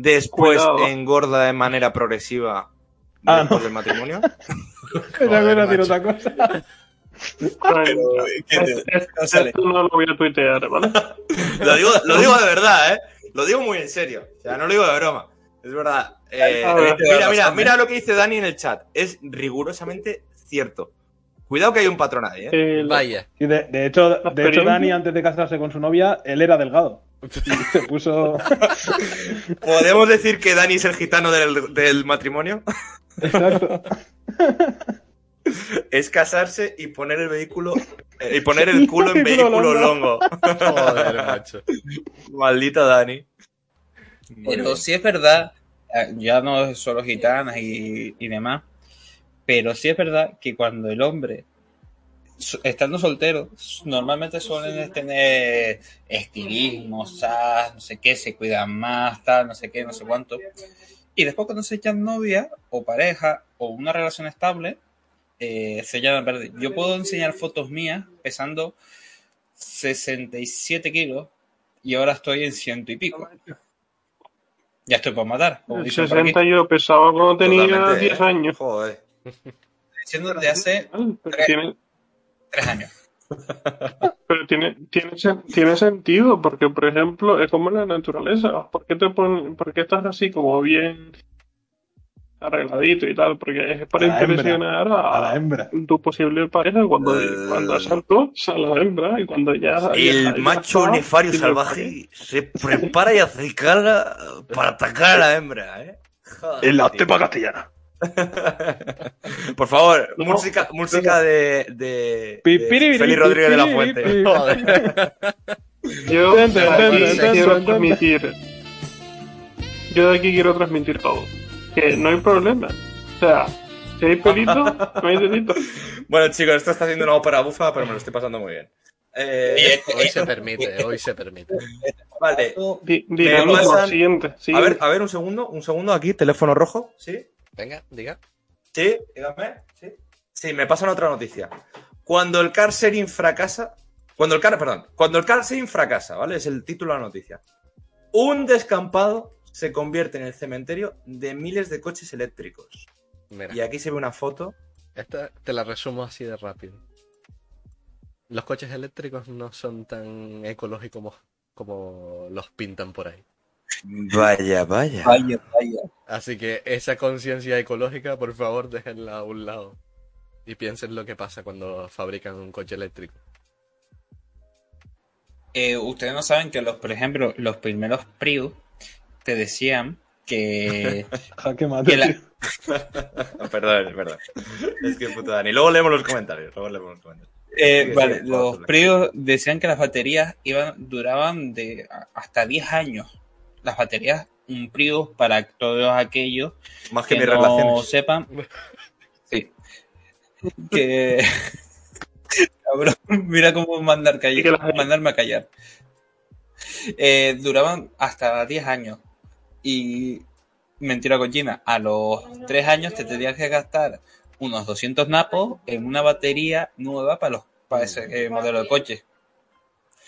después Cuidado. engorda de manera progresiva Ah, después no. del matrimonio. [LAUGHS] Joder, macho. otra cosa. Bueno, es- es- González. esto no lo voy a tuitear, ¿vale? [LAUGHS] Lo digo, lo digo de verdad, ¿eh? Lo digo muy en serio. O sea, no lo digo de broma. Es verdad. Eh, ver. mira, mira, mira lo que dice Dani en el chat. Es rigurosamente cierto. Cuidado que hay un patrón ahí, ¿eh? Eh, Vaya. De, de hecho, de hecho? Dani, antes de casarse con su novia, él era delgado. Y se puso. [LAUGHS] ¿Podemos decir que Dani es el gitano del, del matrimonio? Exacto. [LAUGHS] Es casarse y poner el vehículo eh, y poner el culo en [LAUGHS] Vehículo longo. Joder, macho. Maldito Dani. Pero sí es verdad, eh, ya no solo gitanas y, y demás, pero sí es verdad que cuando el hombre, estando soltero, normalmente suelen tener estilismo, sas, no sé qué, se cuidan más, tal, no sé qué, no sé cuánto. Y después cuando se echan novia o pareja o una relación estable, eh, se a perder. Yo puedo enseñar fotos mías pesando 67 kilos y ahora estoy en ciento y pico. Ya estoy por matar. Como el dicen por aquí. 60 yo pesaba cuando tenía Totalmente, 10 ¿eh? años. Joder. Diciendo desde hace tiene, tres años. pero tiene, tiene, tiene sentido, porque por ejemplo, es como la naturaleza. ¿Por qué, te ponen, ¿Por qué estás así como bien arregladito y tal? Porque es para A la hembra. impresionar A la hembra. tu posible pareja cuando, Eh. cuando saltó a la hembra y cuando ya. ya- El ya macho está, nefario salvaje se prepara y acicala para atacar a la hembra, ¿eh? Joder, En la tepa castellana. [LAUGHS] Por favor, No, música, música de, de, Félix Rodríguez de la Fuente. piri. [LAUGHS] Yo aquí quiero transmitir. Yo de aquí quiero transmitir todo. Que no hay problema. O sea, si hay pelito, [LAUGHS] no hay delito. Bueno, chicos, esto está haciendo una ópera bufa, pero me lo estoy pasando muy bien. Eh, Hoy se permite, hoy se permite. vale. Pasan- siguiente, A ver, a ver, un segundo, un segundo aquí, teléfono rojo, ¿sí? Venga, diga. Sí, dígame, sí. Sí, me pasan otra noticia. Cuando el car sharing fracasa, cuando el car, perdón, cuando el car sharing fracasa, ¿vale? Es el título de la noticia. Un descampado se convierte en el cementerio de miles de coches eléctricos. Mira, Y aquí se ve una foto. esta te la resumo así de rápido. Los coches eléctricos no son tan ecológicos como, como los pintan por ahí. Vaya, vaya. Vaya, vaya. Así que esa conciencia ecológica, por favor, déjenla a un lado. Y piensen lo que pasa cuando fabrican un coche eléctrico. Eh, ustedes no saben que los, por ejemplo, los primeros Prius te decían que, [LAUGHS] Jaque mate. que la- tío. [LAUGHS] Perdón, es verdad. Es que puto Dani. Luego leemos los comentarios. Luego leemos los comentarios. eh, vale, sí, los. Prius decían que las baterías iban, duraban de hasta 10 años. Las baterías, un Prius para todos aquellos Más que, que mis no relaciones. sepan. [LAUGHS] Sí. Que. Cabrón, mira cómo mandar Y que callar, las- mandarme a callar. Eh, duraban hasta 10 años. Y. Mentira cochina. A los 3 años te tenías que gastar unos 200 napos en una batería nueva para, los, para ese eh, modelo de coche.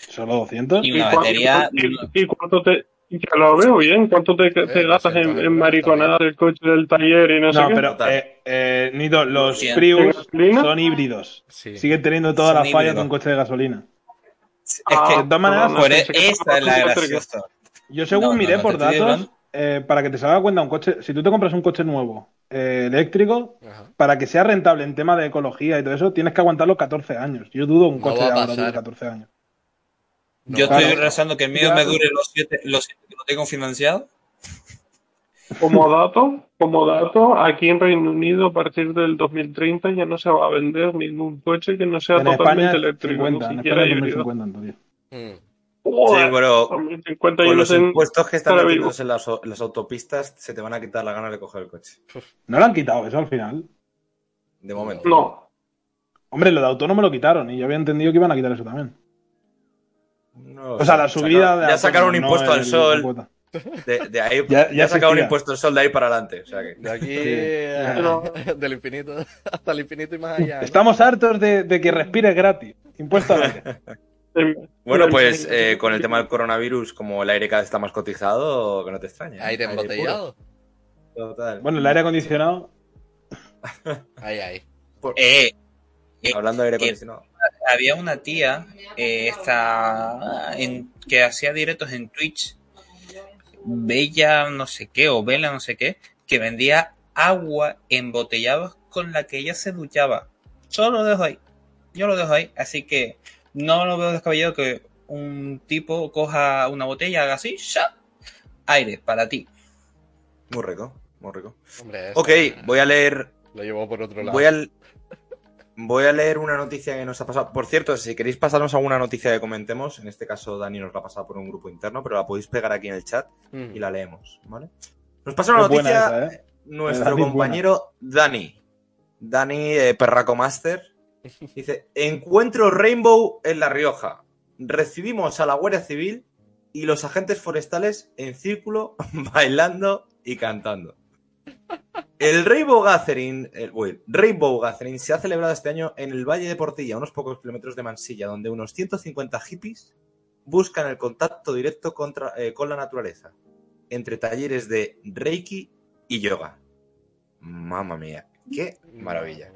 Solo 200. Y ¿Y una cuánto- batería. y- y cuánto te.? Y que lo veo bien, ¿cuánto te, te Eh, gastas en, 200 en mariconada del coche del taller y no, sé No, qué? pero, eh, eh, Nito, los Cien. ¿En Prius son híbridos. Sí. Siguen teniendo todas las fallas de un coche de gasolina. Es Ah, que. de todas maneras, no, esa estaba es la graciosa. Yo según miré no, por datos, eh, para que te salga cuenta un coche, si tú te compras un coche nuevo eh, eléctrico, Ajá. para que sea rentable en tema de ecología y todo eso, tienes que aguantar los 14 años. Yo dudo un coche de de 14 años. No, Yo claro. estoy rezando que el mío Ya. me dure los siete, los siete que lo tengo financiado. Como dato, como dato, aquí en Reino Unido a partir del 2030 ya no se va a vender ningún coche que no sea En totalmente España, eléctrico, 50, ni siquiera híbrido. 2050 en teoría. Mm. Sí, pero 2050 yo con los impuestos que están para metiéndose en las, en las autopistas, se te van a quitar la gana de coger el coche. [LAUGHS] No lo han quitado eso al final. De momento. No, Hombre, lo de autónomo lo quitaron y yo había entendido que iban a quitar eso también. No O sea, la subida Sacaron- de Ya sacaron un impuesto al sol. De, de ahí [LAUGHS] Ya- ya, ya ha sacado un impuesto el sol de ahí para adelante. O sea que... De aquí Sí. a- [LAUGHS] del infinito hasta el infinito y más allá. ¿no? Estamos hartos de, de que respires gratis. Impuesto al aire. Bueno, pues eh, con el tema del coronavirus, como el aire cada vez está más cotizado, que no te extrañe. ¿eh? Aire embotellado. Total. Bueno, el aire acondicionado. Ahí, ahí. Eh, eh, Hablando de aire acondicionado. Había una tía eh, esta, en, que hacía directos en Twitch, Bella no sé qué, o Bella no sé qué, que vendía agua embotellada con la que ella se duchaba. Solo lo dejo ahí. Yo lo dejo ahí. Así que no lo veo descabellado que un tipo coja una botella, haga así, ¡sha! aire para ti. Muy rico, muy rico. Hombre, Ok, voy a leer Lo llevó por otro lado. Voy a, voy a leer una noticia que nos ha pasado. Por cierto, si queréis pasarnos alguna noticia que comentemos, en este caso Dani nos la ha pasado por un grupo interno, pero la podéis pegar aquí en el chat Mm. y la leemos, ¿vale? Nos pasa una Es noticia esa, ¿eh? nuestro Dani es buena. compañero Dani. Dani eh, Perraco Master. [LAUGHS] Dice, encuentro Rainbow en La Rioja. Recibimos a la Guardia Civil y los agentes forestales en círculo, [LAUGHS] bailando y cantando. El Rainbow Gathering, el- uy, Rainbow Gathering se ha celebrado este año en el Valle de Portilla, a unos pocos kilómetros de Mansilla, donde unos 150 hippies buscan el contacto directo contra- eh, con la naturaleza, entre talleres de Reiki y yoga. Mamma mía, qué maravilla.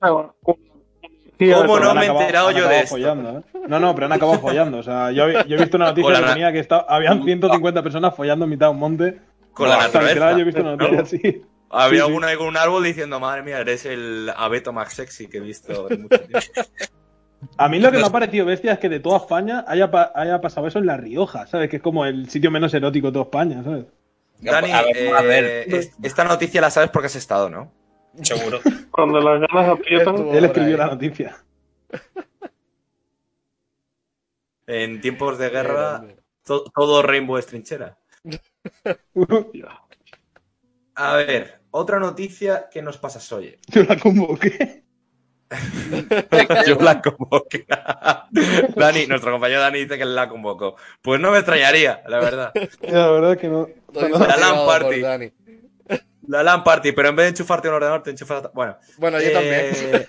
Ah, bueno. ¿Cómo no me he enterado yo de esto? follando, ¿eh? No, no, pero han acabado follando. O sea, yo, yo he visto una noticia la que estaba, habían [LAUGHS] 150 personas follando en mitad de un monte. Con la O sea, literal, naturaleza. Yo he visto una noticia así. Había Sí, uno ahí con un árbol diciendo, madre mía, eres el abeto más sexy que he visto en mucho tiempo. [LAUGHS] A mí lo que me ha parecido bestia es que de toda España haya, pa- haya pasado eso en La Rioja, ¿sabes? Que es como el sitio menos erótico de toda España, ¿sabes? Dani, a ver, a ver, eh, es- esta noticia la sabes porque has estado, ¿no? seguro. [LAUGHS] Cuando las ganas aprietan. Él escribió la noticia. En tiempos de guerra, to- todo Rainbow es trinchera. [LAUGHS] A ver, otra noticia que nos pasa Soye. Yo la convoqué. [LAUGHS] Yo la convoqué. [LAUGHS] Dani, nuestro compañero Dani dice que la convocó. Pues no me extrañaría, la verdad. La verdad es que no. Estoy La LAN party. Dani. La LAN party, pero en vez de enchufarte un ordenador, te enchufas. Bueno. Bueno, yo también. Eh,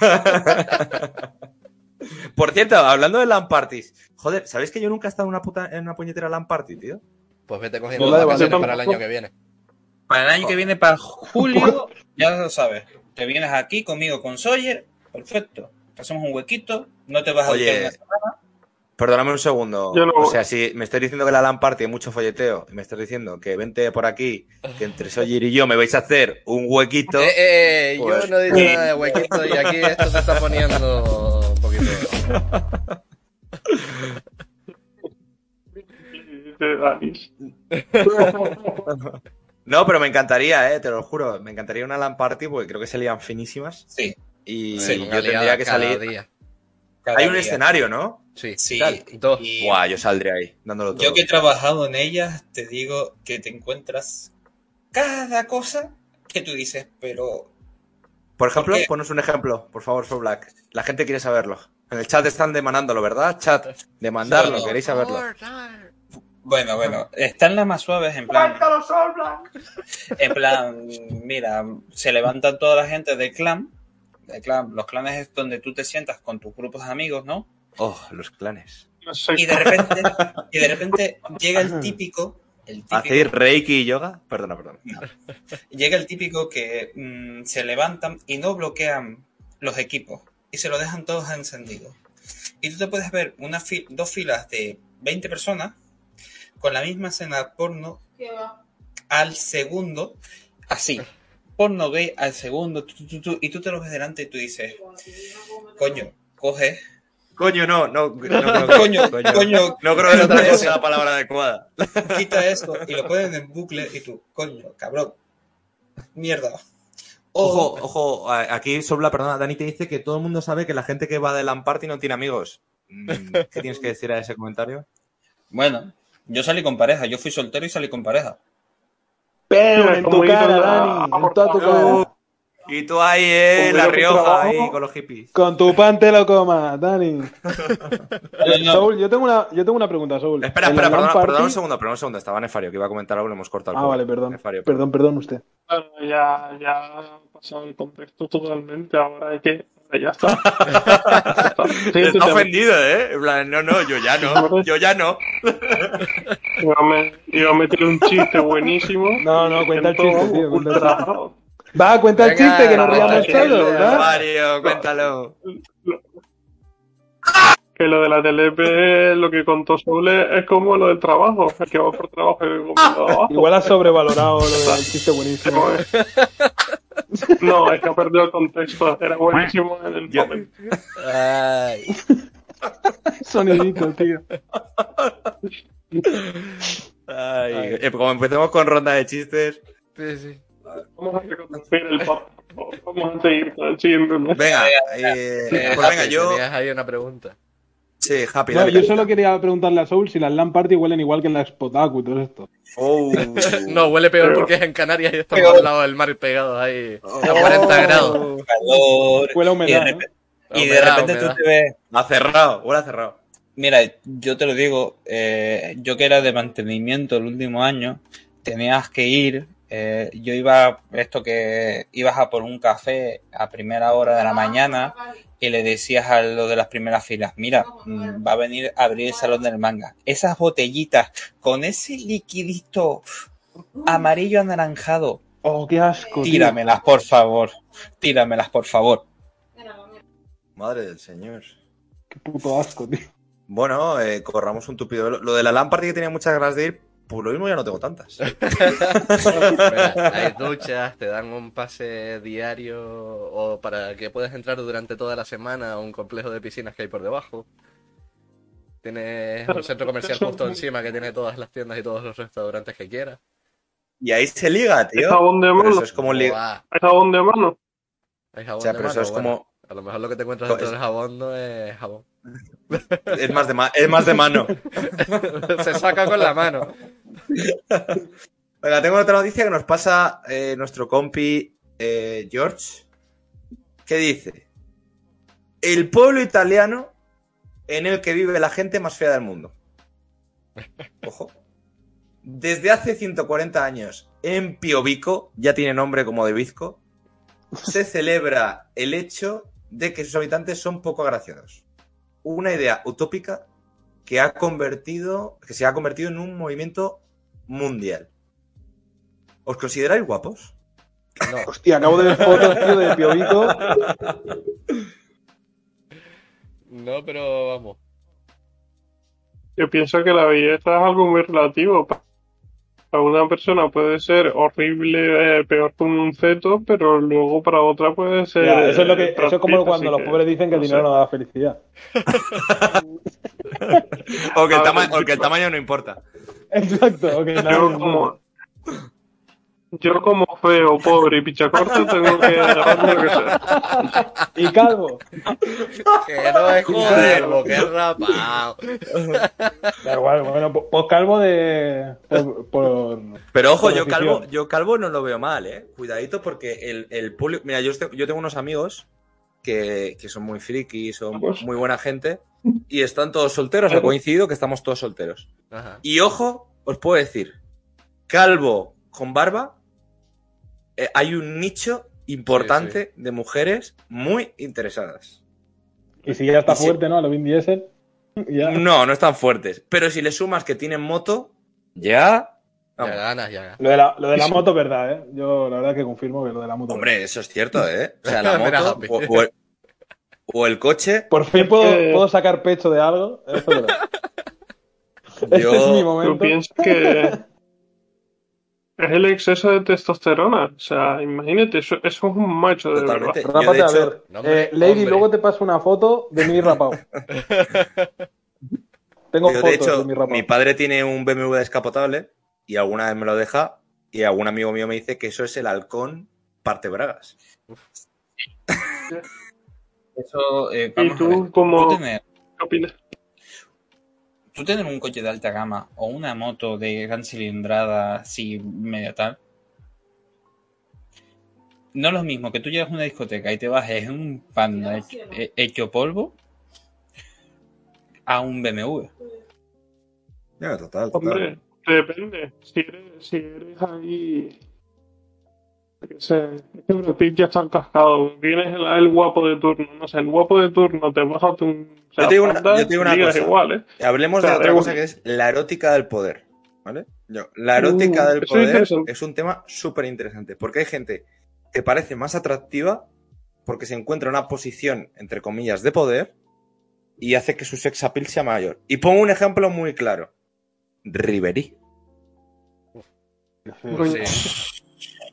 [LAUGHS] Por cierto, hablando de LAN parties, joder, ¿sabéis que yo nunca he estado en una, puta, en una puñetera LAN party, tío? Pues vete cogiendo Yo la de vacaciones para el año que viene. Para el año que viene, para julio, ya lo sabes. Te vienes aquí conmigo con Sawyer, perfecto. Te hacemos un huequito, no te vas a Oye, una semana. Perdóname un segundo. Yo no- O sea, si me estás diciendo que la LAN party hay mucho folleteo, y me estás diciendo que vente por aquí, que entre Sawyer y yo me vais a hacer un huequito. Eh, eh, yo Pues- no he dicho nada de huequito y aquí esto se está poniendo un poquito. No, pero me encantaría, eh, te lo juro. Me encantaría una LAN party porque creo que se lían finísimas. Sí, Y Sí, yo tendría que cada salir. día. cada Hay un día. escenario, ¿no? Sí. Sí, Tal, Dos. y Buah, yo saldré ahí, dándolo todo. yo que he trabajado en ellas, te digo que te encuentras cada cosa que tú dices, pero Por ejemplo, ponos un ejemplo, por favor, For Black. La gente quiere saberlo. En el chat están demandándolo, ¿verdad? Chat, demandarlo, No, no. queréis saberlo. Bueno, bueno, están las más suaves en plan, en plan, mira, se levantan toda la gente del clan, del clan, los clanes es donde tú te sientas con tus grupos de amigos, ¿no? Oh, los clanes. Y de repente, y de repente llega el típico, el típico, ¿Hacéis reiki y yoga? Perdona, perdona. llega el típico que mm, se levantan y no bloquean los equipos y se lo dejan todos encendidos. Y tú te puedes ver una fi- dos filas de 20 personas con la misma escena porno al segundo, así. Porno gay al segundo, tu, tu, tu, y tú te lo ves delante y tú dices, coño, coge, Coño, no, no, no, que- [LAUGHS] coño, coño, No creo que no sea la palabra adecuada. quita esto, y lo ponen en bucle y tú, coño, cabrón, mierda. Ojo, ojo, aquí Sobla, perdona, Dani te dice que todo el mundo sabe que la gente que va de LAN party no tiene amigos. Mm, ¿Qué tienes que decir a ese comentario? Bueno, yo salí con pareja, yo fui soltero y salí con pareja. Pero en tu cara, la- Dani. En toda tu cara. Y tú ahí, eh, La Rioja, trabajo. ahí, con los hippies. Con tu pan te lo comas, Dani. [LAUGHS] Soul, yo tengo una, yo tengo una pregunta, Soul. Espera, espera, perdona, party- perdona un segundo, perdona un segundo. Estaba Nefario, que iba a comentar algo le hemos cortado el Ah, vale, perdón. Nefario, Perdón, perdón usted. Bueno, ya, ya ha pasado el contexto totalmente, ahora hay que... Ya está. [LAUGHS] Siguiente Está ofendido, ¿eh? No, no, yo ya no, yo ya no. Iba a me- iba a meter un chiste buenísimo. No, no, cuenta el chiste, tío, cuenta el chiste. Ultra- Va, cuenta el chiste que nos riamos todos, ¿verdad? Nefario, cuéntalo. Que lo de la TLP, lo que contó Soule, es como lo del trabajo. El que va por trabajo y el trabajo. Igual has sobrevalorado lo del chiste buenísimo. No, es que ha perdido el contexto. Era buenísimo en el momento. Ay. [LAUGHS] Sonidito, tío. Ay, eh, como empecemos con ronda de chistes. Sí, sí. Vamos a reconducir el papo. Vamos a seguir con el siguiente mes. Venga, eh, Eh, pues venga, yo. Tenías ahí una pregunta. Sí, Happy, No, dale. yo solo quería preguntarle a Soul si las LAN party huelen igual que en la Spotaku y todo esto. Oh. [LAUGHS] No, huele peor porque es en Canarias y estamos al lado del mar pegados ahí a 40 grados. calor. Huele a Y de, humedad, y de Humedad, repente humedad. tú te ves. Ha cerrado, huele a cerrado. Mira, yo te lo digo, eh, yo que era de mantenimiento el último año, tenías que ir, eh, yo iba, esto que ibas a por un café a primera hora de la mañana y le decías a lo de las primeras filas, mira, mm, va a venir a abrir el salón del manga. Esas botellitas con ese liquidito amarillo anaranjado, Oh, qué asco, tío. tíramelas, por favor, tíramelas, por favor. Madre del señor. Qué puto asco, tío. Bueno, eh, corramos un tupido. Lo de la lámpara que tenía muchas ganas de ir, pues lo mismo ya no tengo tantas. [LAUGHS] Mira, hay duchas, te dan un pase diario o para que puedas entrar durante toda la semana a un complejo de piscinas que hay por debajo. Tienes un centro comercial justo encima que tiene todas las tiendas y todos los restaurantes que quieras. Y ahí se liga, ¿Es tío. jabón de mano? eso es como ¿Es jabón de mano? hay O jabón sea, de pero eso mano, es bueno, como. A lo mejor lo que te encuentras dentro es- del jabón no es jabón. Es más de, ma- es más de mano. [LAUGHS] Se saca con la mano. Venga, tengo otra noticia que nos pasa eh, nuestro compi eh, George. Que dice: El pueblo italiano en el que vive la gente más fea del mundo. Ojo. Desde hace 140 años, en Piovico, ya tiene nombre como de Bizco, se celebra el hecho de que sus habitantes son poco agraciados. Una idea utópica que ha convertido, que se ha convertido en un movimiento mundial. ¿Os consideráis guapos? No. [LAUGHS] Hostia, acabo de ver fotos, tío, de Piovico. No, pero vamos. Yo pienso que la belleza es algo muy relativo. Para una persona puede ser horrible, eh, peor que un feto, pero luego para otra puede ser. Ya, eso es lo que, eh, eso es como cuando los pobres dicen que el no dinero sé. no da felicidad. [LAUGHS] O que el, A ver, tama- o sí, que el claro. tamaño no importa. [LAUGHS] Exacto, Yo no. como, yo como feo, pobre y pichacorta tengo que agarrarme lo que sea. Y calvo. Que no es joder, que es rapado. Da igual, bueno, pues pues calvo de. Por, por- Pero ojo, Por yo decisión. calvo, yo calvo no lo veo mal, eh. Cuidadito porque el, el público. Mira, yo, yo tengo unos amigos que, que son muy frikis, son Pues- muy buena gente. Y están todos solteros, ha coincidido que estamos todos solteros. Ajá. Y ojo, os puedo decir, calvo con barba, eh, hay un nicho importante de mujeres muy interesadas. Y si ya está Y si- fuerte, ¿no? A lo Vin Diesel. Ya. No, no están fuertes. Pero si le sumas que tienen moto, ya. Ya vamos. ganas, ya ganas. Lo de la, lo de la moto, verdad, ¿eh? Yo la verdad que confirmo que lo de la moto. Hombre, eso es cierto, ¿eh? O sea, la [LAUGHS] moto o, o el, o el coche. Por fin puedo, sacar pecho de algo. Eso es. [LAUGHS] Este es mi Yo momento. pienso que es el exceso de testosterona. O sea, imagínate, eso, eso es un macho de Totalmente. verdad. De Rápate a ver. No, hombre, Eh, Lady, hombre. luego te paso una foto de mi rapado. [LAUGHS] Tengo yo, fotos de de, hecho, mi rapado. mi padre tiene un BMW descapotable y alguna vez me lo deja y algún amigo mío me dice que eso es el halcón parte bragas. Eso, eh, ¿Y vamos a tú ver. cómo- Tú tener, ¿Qué opinas? Tú tener un coche de alta gama o una moto de gran cilindrada, así media tal, no es lo mismo que tú llegas a una discoteca y te bajes en un panda hecho, he- hecho polvo a un BMW. Ya, total, total. Hombre, depende. Si eres, si eres ahí. Yo qué sé, es que Brad Pitt ya está cascado. Vienes el, el guapo de turno. No sé, el guapo de turno te bajas un. Yo te digo una- yo te digo una ligas cosa. igual, ¿eh? Hablemos O sea, de otra cosa que es la erótica del poder. ¿Vale? Yo- la erótica Uh, del es poder es un tema súper interesante. Porque hay gente que parece más atractiva porque se encuentra en una posición, entre comillas, de poder y hace que su sex appeal sea mayor. Y pongo un ejemplo muy claro. Sí.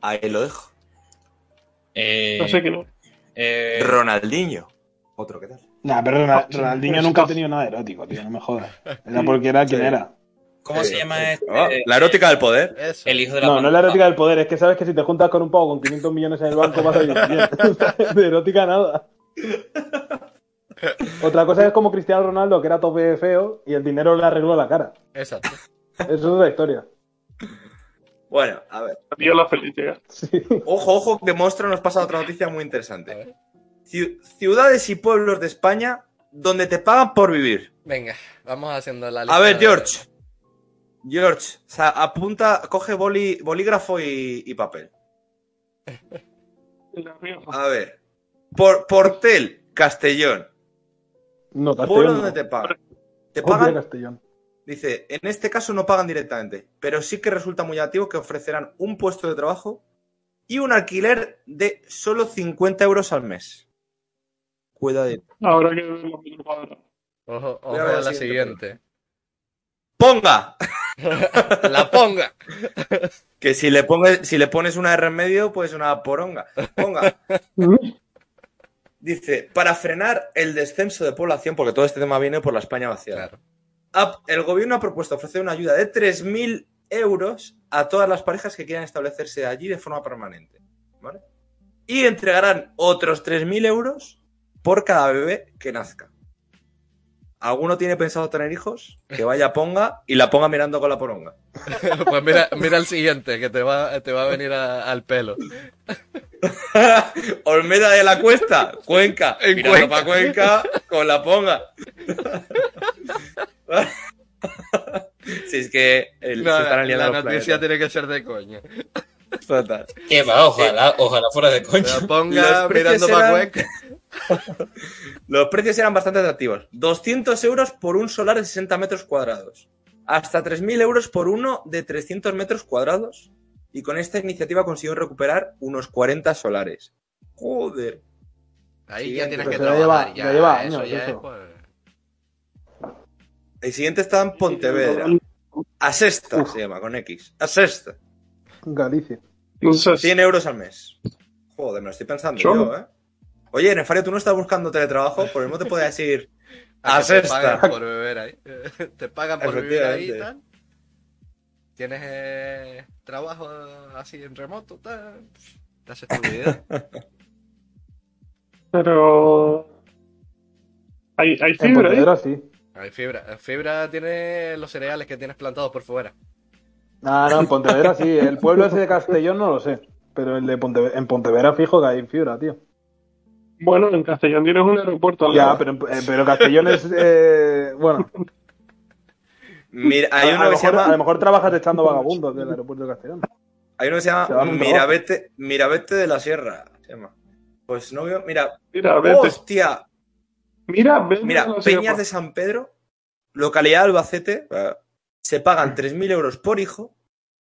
Ahí lo dejo. Eh, No sé qué no. eh, Ronaldinho. Otro, ¿qué tal? Nah, pero Ronald- Ah, Ronaldinho pero nunca ha tenido nada erótico, tío, no me jodas. [LAUGHS] Era porque era quien Sí. era. ¿Cómo se llama este? Ah, la erótica del poder. Eso. El hijo de la No, no es la erótica del poder, es que sabes que si te juntas con un pavo con 500 millones en el banco vas a vivir bien. [LAUGHS] De erótica nada. Otra cosa es como Cristiano Ronaldo, que era tope feo y el dinero le arregló la cara. Exacto. Eso es otra historia. Bueno, a ver. Adiós la felicidad. Sí. Ojo, ojo, que Monstruo nos pasa otra noticia muy interesante. Ciudades y pueblos de España donde te pagan por vivir. Venga, vamos haciendo la lista. A ver, de- George. George, o sea, apunta, coge boli- bolígrafo y, y papel. A ver. Por, Portel, Castellón. No, Pueblo Castellón. donde No. te pagan. Te pagan, Castellón. Dice, en este caso no pagan directamente, pero sí que resulta muy activo que ofrecerán un puesto de trabajo y un alquiler de solo 50 euros al mes. Cuidadito. Ahora que. Ojo, ojo Voy a la siguiente siguiente. ¡Ponga! [LAUGHS] la ponga. [LAUGHS] Que si le, pones, si le pones una R en medio, pues una poronga. Ponga. [LAUGHS] Dice, para frenar el descenso de población, porque todo este tema viene por la España vaciada. Claro. El gobierno ha propuesto ofrecer una ayuda de 3.000 euros a todas las parejas que quieran establecerse allí de forma permanente. ¿vale? Y entregarán otros 3.000 euros por cada bebé que nazca. ¿Alguno tiene pensado tener hijos? Que vaya ponga y la ponga mirando con la poronga. [LAUGHS] Pues mira, mira el siguiente, que te va, te va a venir a- al pelo. [LAUGHS] Olmeda de la Cuesta, Cuenca. En Mirando Cuenca. pa' Cuenca con la ponga. [LAUGHS] si es que el, No, se están aliando la noticia planetas. tiene que ser de coña. Total. ¿Qué va? Ojalá, ojalá fuera de coña. La ponga mirando para Cuenca. [LAUGHS] Los precios eran bastante atractivos. 200 euros por un solar de 60 metros cuadrados. Hasta 3.000 euros por uno de 300 metros cuadrados. Y con esta iniciativa consiguió recuperar unos 40 solares. Joder. Ahí Sí, ya tienes que trabajar. lleva- ya, ya lleva eso años ya eso. es, pues, El siguiente está en Pontevedra. Asesta se llama, con X. Asesta. Galicia. Entonces, 100 euros al mes. Joder, me lo estoy pensando yo, ¿eh? Oye, Nefario, ¿tú no estás buscando teletrabajo? Por el mismo te puede decir... a que te pagan por beber ahí. [LAUGHS] Te pagan por vivir ahí y tal. Tienes eh, trabajo así en remoto, tal. Te haces tu vida. [LAUGHS] pero. Hay, hay En fibra ahí. Pontevedra sí. Hay fibra. Fibra tiene los cereales que tienes plantados por fuera. Ah, no, en Pontevedra sí. El pueblo ese de Castellón no lo sé. Pero el de Pontevedra, en Pontevedra fijo que hay fibra, tío. Bueno, en Castellón tienes un aeropuerto Ya, lado. pero, en- eh, pero Castellón es. eh, bueno, Mira, hay a, a uno lo que se mejor, a lo llama... mejor trabajas echando vagabundos del aeropuerto de Castellón. Hay uno que se llama Mirabete, Mirabete de la Sierra. Se llama. Pues no veo... Mira... Mira, vete. ¡Hostia! Mira. Mira, a Peñas sierra. de San Pedro, localidad de Albacete, eh, se pagan 3.000 euros por hijo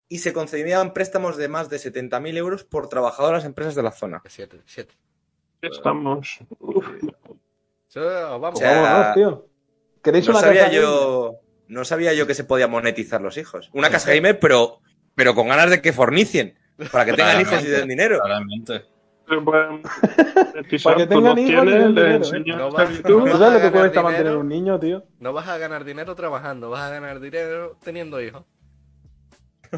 y se concedían préstamos de más de 70.000 euros por trabajador a las empresas de la zona. Siete, siete. Estamos. Uf. Eso, vamos. O sea, Vámonos, tío. ¿Queréis No una sabía casa yo, no sabía yo que se podía monetizar los hijos. Una casa gamer, pero, pero con ganas de que fornicien, para que tengan hijos y den dinero. Claramente. Para que tengan hijos y den dinero, ¿eh? No No va- esclavitud. ¿Tú sabes lo que cuesta dinero. mantener un niño, tío? No vas a ganar dinero trabajando, vas a ganar dinero teniendo hijos.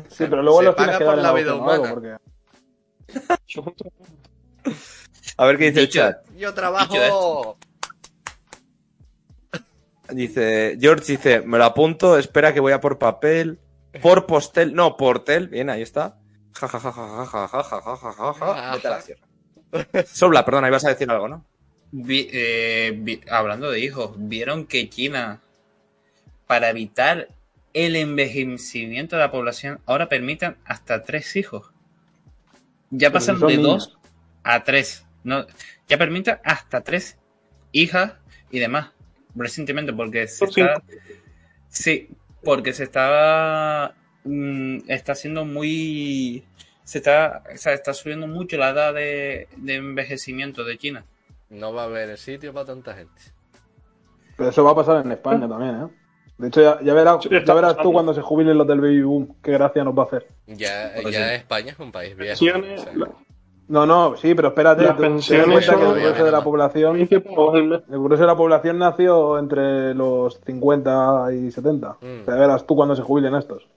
Sí, pero luego Se los tienes que por dar en la vida opción o algo, humana. porque... [LAUGHS] A ver qué dice el Dicho- chat. Yo trabajo. Dice, George dice, me lo apunto, espera que voy a por papel. Por postel, no, portel, bien, ahí está. Ja, ja, ja, ja, ja, ja, ja, ja, ja, ja, ja, ja. Vete a la sierra. Sobla, perdona, ibas a decir algo, ¿no? Vi- eh, vi- hablando de hijos, vieron que China, para evitar el envejecimiento de la población, ahora permiten hasta tres hijos. Ya pasan de niños. dos a tres. No, ya permiten hasta tres hijas y demás. Recientemente, porque se está. Sí, porque se está. mm, está siendo muy. Se está, o sea, está subiendo mucho la edad de, de envejecimiento de China. No va a haber sitio para tanta gente. Pero eso va a pasar en España también, ¿eh? De hecho, ya, ya verás, Sí, ya verás tú cuando se jubilen los del baby boom. Qué gracia nos va a hacer. Ya, eso- España es un país viejo. Pensiones, o sea, la- No, no, sí, pero espérate. En pensiones cuenta que el grueso de la población 20 pavos al mes. El grueso de la población nació entre los 50 y 70. Mm. Verás tú cuando se jubilen estos.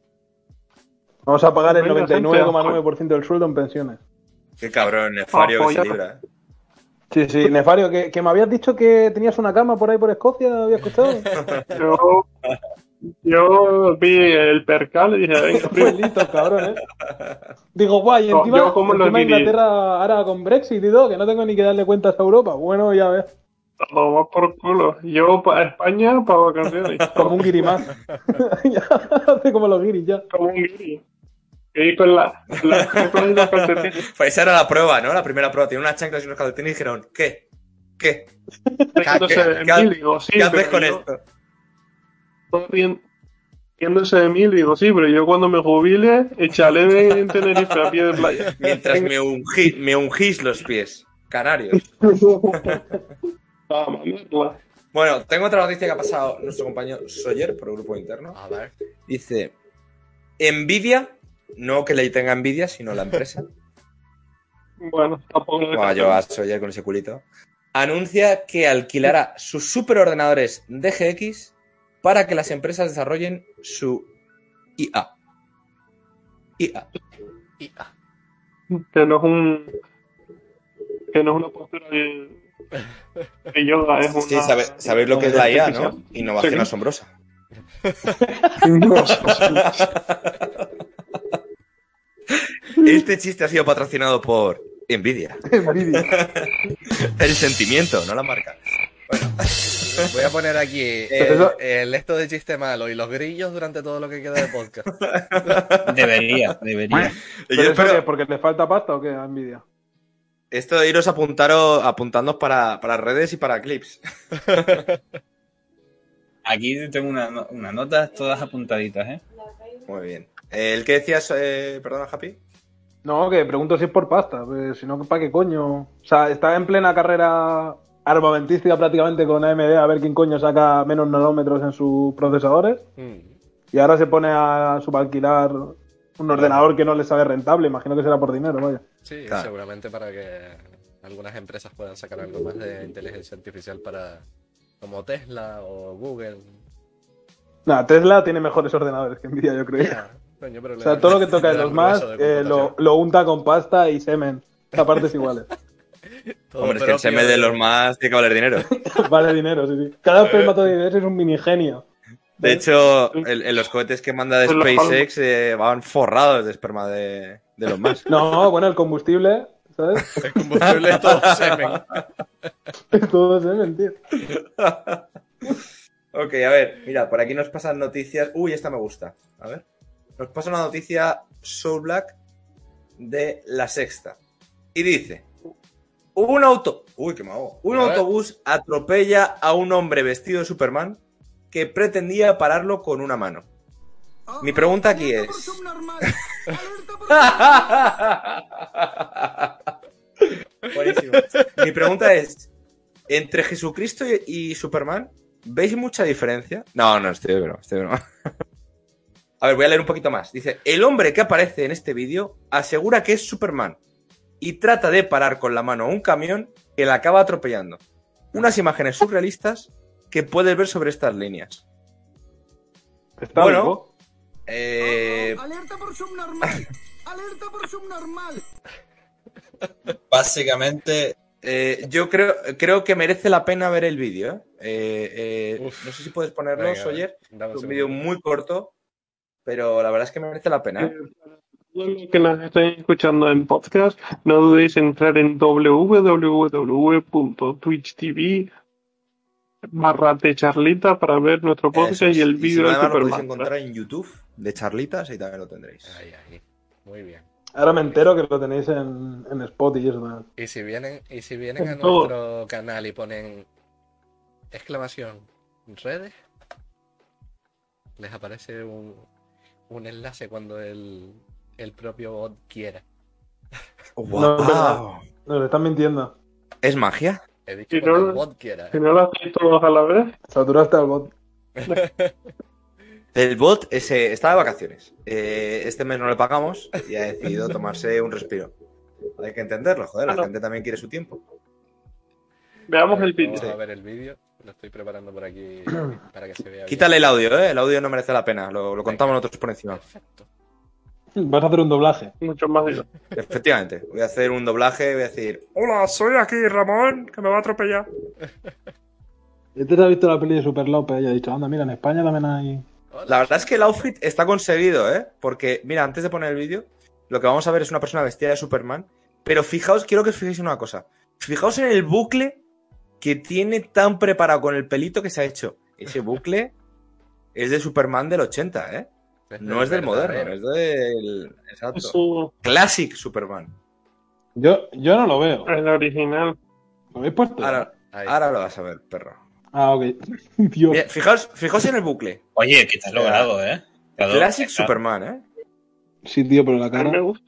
Vamos a pagar el Venga, 99,9% del sueldo en pensiones. Qué cabrón, Nefario que se libra. ¿eh? Sí, sí, Nefario, que, que me habías dicho que tenías una cama por ahí por Escocia, había escuchado. [LAUGHS] Yo, yo vi el percal y dije, venga, Pues primo, listo, cabrón, ¿eh? [LAUGHS] Digo, guay, No, encima, yo como lo encima. Inglaterra ahora con Brexit y todo, que no tengo ni que darle cuentas a Europa. Bueno, ya ves, toma por culo. Yo para España, para vacaciones. [LAUGHS] como un guiri más. [LAUGHS] Ya, Hace como los guiris ya. Como un guiri. Que ir con la, la chanclas y los calcetines. Pues esa era la prueba, ¿no? La primera prueba. Tiene unas chanclas y unos calcetines y dijeron, ¿qué? ¿Qué? ¿Qué- qué- sí, ¿Qué haces con yo- esto? Todo Riéndose de mí, digo, sí, pero yo cuando me jubile, echaré de en Tenerife a pie de playa. [LAUGHS] Mientras me, ungí- me ungís los pies. Canarios. Bueno, tengo otra noticia que ha pasado nuestro compañero Sawyer por el grupo interno. A ver. Dice, Nvidia, no que le tenga envidia, sino la empresa. Bueno, tampoco lo Bueno, yo a Sawyer con ese culito. Anuncia que alquilará sus superordenadores DGX para que las empresas desarrollen su IA. IA. Ah, Que no es un. Que no es una postura de, de yoga, es una. Sí, sabe- sabéis lo que es la IA, ¿no? Innovación Sí. asombrosa. [LAUGHS] Este chiste ha sido patrocinado por Nvidia. Envidia. [LAUGHS] El sentimiento, no la marca. [LAUGHS] Voy a poner aquí el, eso- el esto de chiste malo y los grillos durante todo lo que queda de podcast. [LAUGHS] Debería, debería. ¿Pero yo eso qué? ¿Porque le falta pasta o qué a Envidia? Esto de iros apuntaros, apuntándoos para, para redes y para clips. [LAUGHS] Aquí tengo una, no- unas notas todas apuntaditas, ¿eh? Muy bien. Eh, ¿El que decías, eh, perdona, Happy? No, que pregunto si es por pasta, pues, si no, ¿para qué coño? O sea, está en plena carrera armamentística prácticamente con AMD a ver quién coño saca menos nanómetros en sus procesadores Mm. y ahora se pone a subalquilar un ordenador que no le sabe rentable, imagino que será por dinero, vaya. Sí, Claro. seguramente para que algunas empresas puedan sacar algo más de inteligencia artificial para como Tesla o Google. Nada, Tesla tiene mejores ordenadores que Nvidia, yo creo. Coño, pero O sea, todo lo que toca de los más de eh, lo, computación. lo unta con pasta y semen, a partes iguales. [LAUGHS] Todo Hombre, es que el seme de los más tiene que valer dinero. [LAUGHS] vale dinero, sí, sí. Cada espermatozoide es un mini genio. De hecho, el- en los cohetes que manda de SpaceX eh, van forrados de esperma de, de los más. No, bueno, el combustible, ¿sabes? El combustible es todo semen. [LAUGHS] Todo semen, tío. [LAUGHS] Ok, a ver, mira, por aquí nos pasan noticias. Uy, esta me gusta. A ver. Nos pasa una noticia Soul Black de la sexta. Y dice: Un auto. Uy, qué mago. Un A ver. autobús atropella a un hombre vestido de Superman que pretendía pararlo con una mano. Mi pregunta aquí es. [LAUGHS] Buenísimo. Mi pregunta es: ¿entre Jesucristo y, y Superman veis mucha diferencia? No, no, estoy de broma, estoy de broma. [LAUGHS] A ver, voy a leer un poquito más. Dice: El hombre que aparece en este vídeo asegura que es Superman y trata de parar con la mano a un camión que la acaba atropellando. Unas imágenes surrealistas que puedes ver sobre estas líneas. Está Bueno. vivo. Eh, Alerta por subnormal. [LAUGHS] Alerta por subnormal. Básicamente, eh, yo creo, creo que merece la pena ver el vídeo. ¿eh? Uf. no sé si puedes ponerlo, dame Es un vídeo muy corto, pero la verdad es que merece la pena. Todos los que nos estén escuchando en podcast, no dudéis en entrar en www.twitch.tv barra de charlita para ver nuestro podcast es. y el si vídeo no, de además lo podéis Superman. encontrar en YouTube de charlitas y también lo tendréis. Ahí, ahí. Muy bien. Ahora me entero que lo tenéis en, en Spot y. Y si vienen, y si vienen a todo. nuestro canal y ponen exclamación redes, les aparece un, un enlace cuando el, el propio bot quiera. No, es verdad. Nos están mintiendo. ¿Es magia? He dicho cuando no- el bot quiera. Si no lo hacéis todos a la vez, Saturaste al bot. El bot ese, está de vacaciones. Eh, este mes no le pagamos y ha decidido tomarse un respiro. Hay que entenderlo, joder, la Claro. gente también quiere su tiempo. veamos el vídeo. Vamos a ver el vídeo. Lo estoy preparando por aquí [CLEARS THROAT] para que se vea bien. Quítale el audio, ¿eh? El audio no merece la pena, lo, lo contamos nosotros por encima. Perfecto. Vas a hacer un doblaje. Mucho más de [LAUGHS] Efectivamente, voy a hacer un doblaje, voy a decir, hola, soy aquí Ramón, que me va a atropellar. Este se ha visto la peli de Super López y ha dicho, anda, mira, en España también hay... La verdad es que el outfit está conseguido, ¿eh? Porque, mira, antes de poner el vídeo, lo que vamos a ver es una persona vestida de Superman. Pero fijaos, quiero que os fijéis en una cosa. Fijaos en el bucle que tiene tan preparado con el pelito que se ha hecho. Ese bucle es de Superman del 80, ¿eh? No es del moderno, es del. Exacto. Su, Classic Superman. Yo, yo no lo veo. el original. ¿Lo habéis puesto? Ahora, lo vas a ver, perro. Ah, ok. [LAUGHS] Dios. Mira, fijaos, fijaos en el bucle. Oye, que te has logrado, ¿eh? Claro, Classic claro. Superman, ¿eh? Sí, tío, pero la A mí me cara... gusta.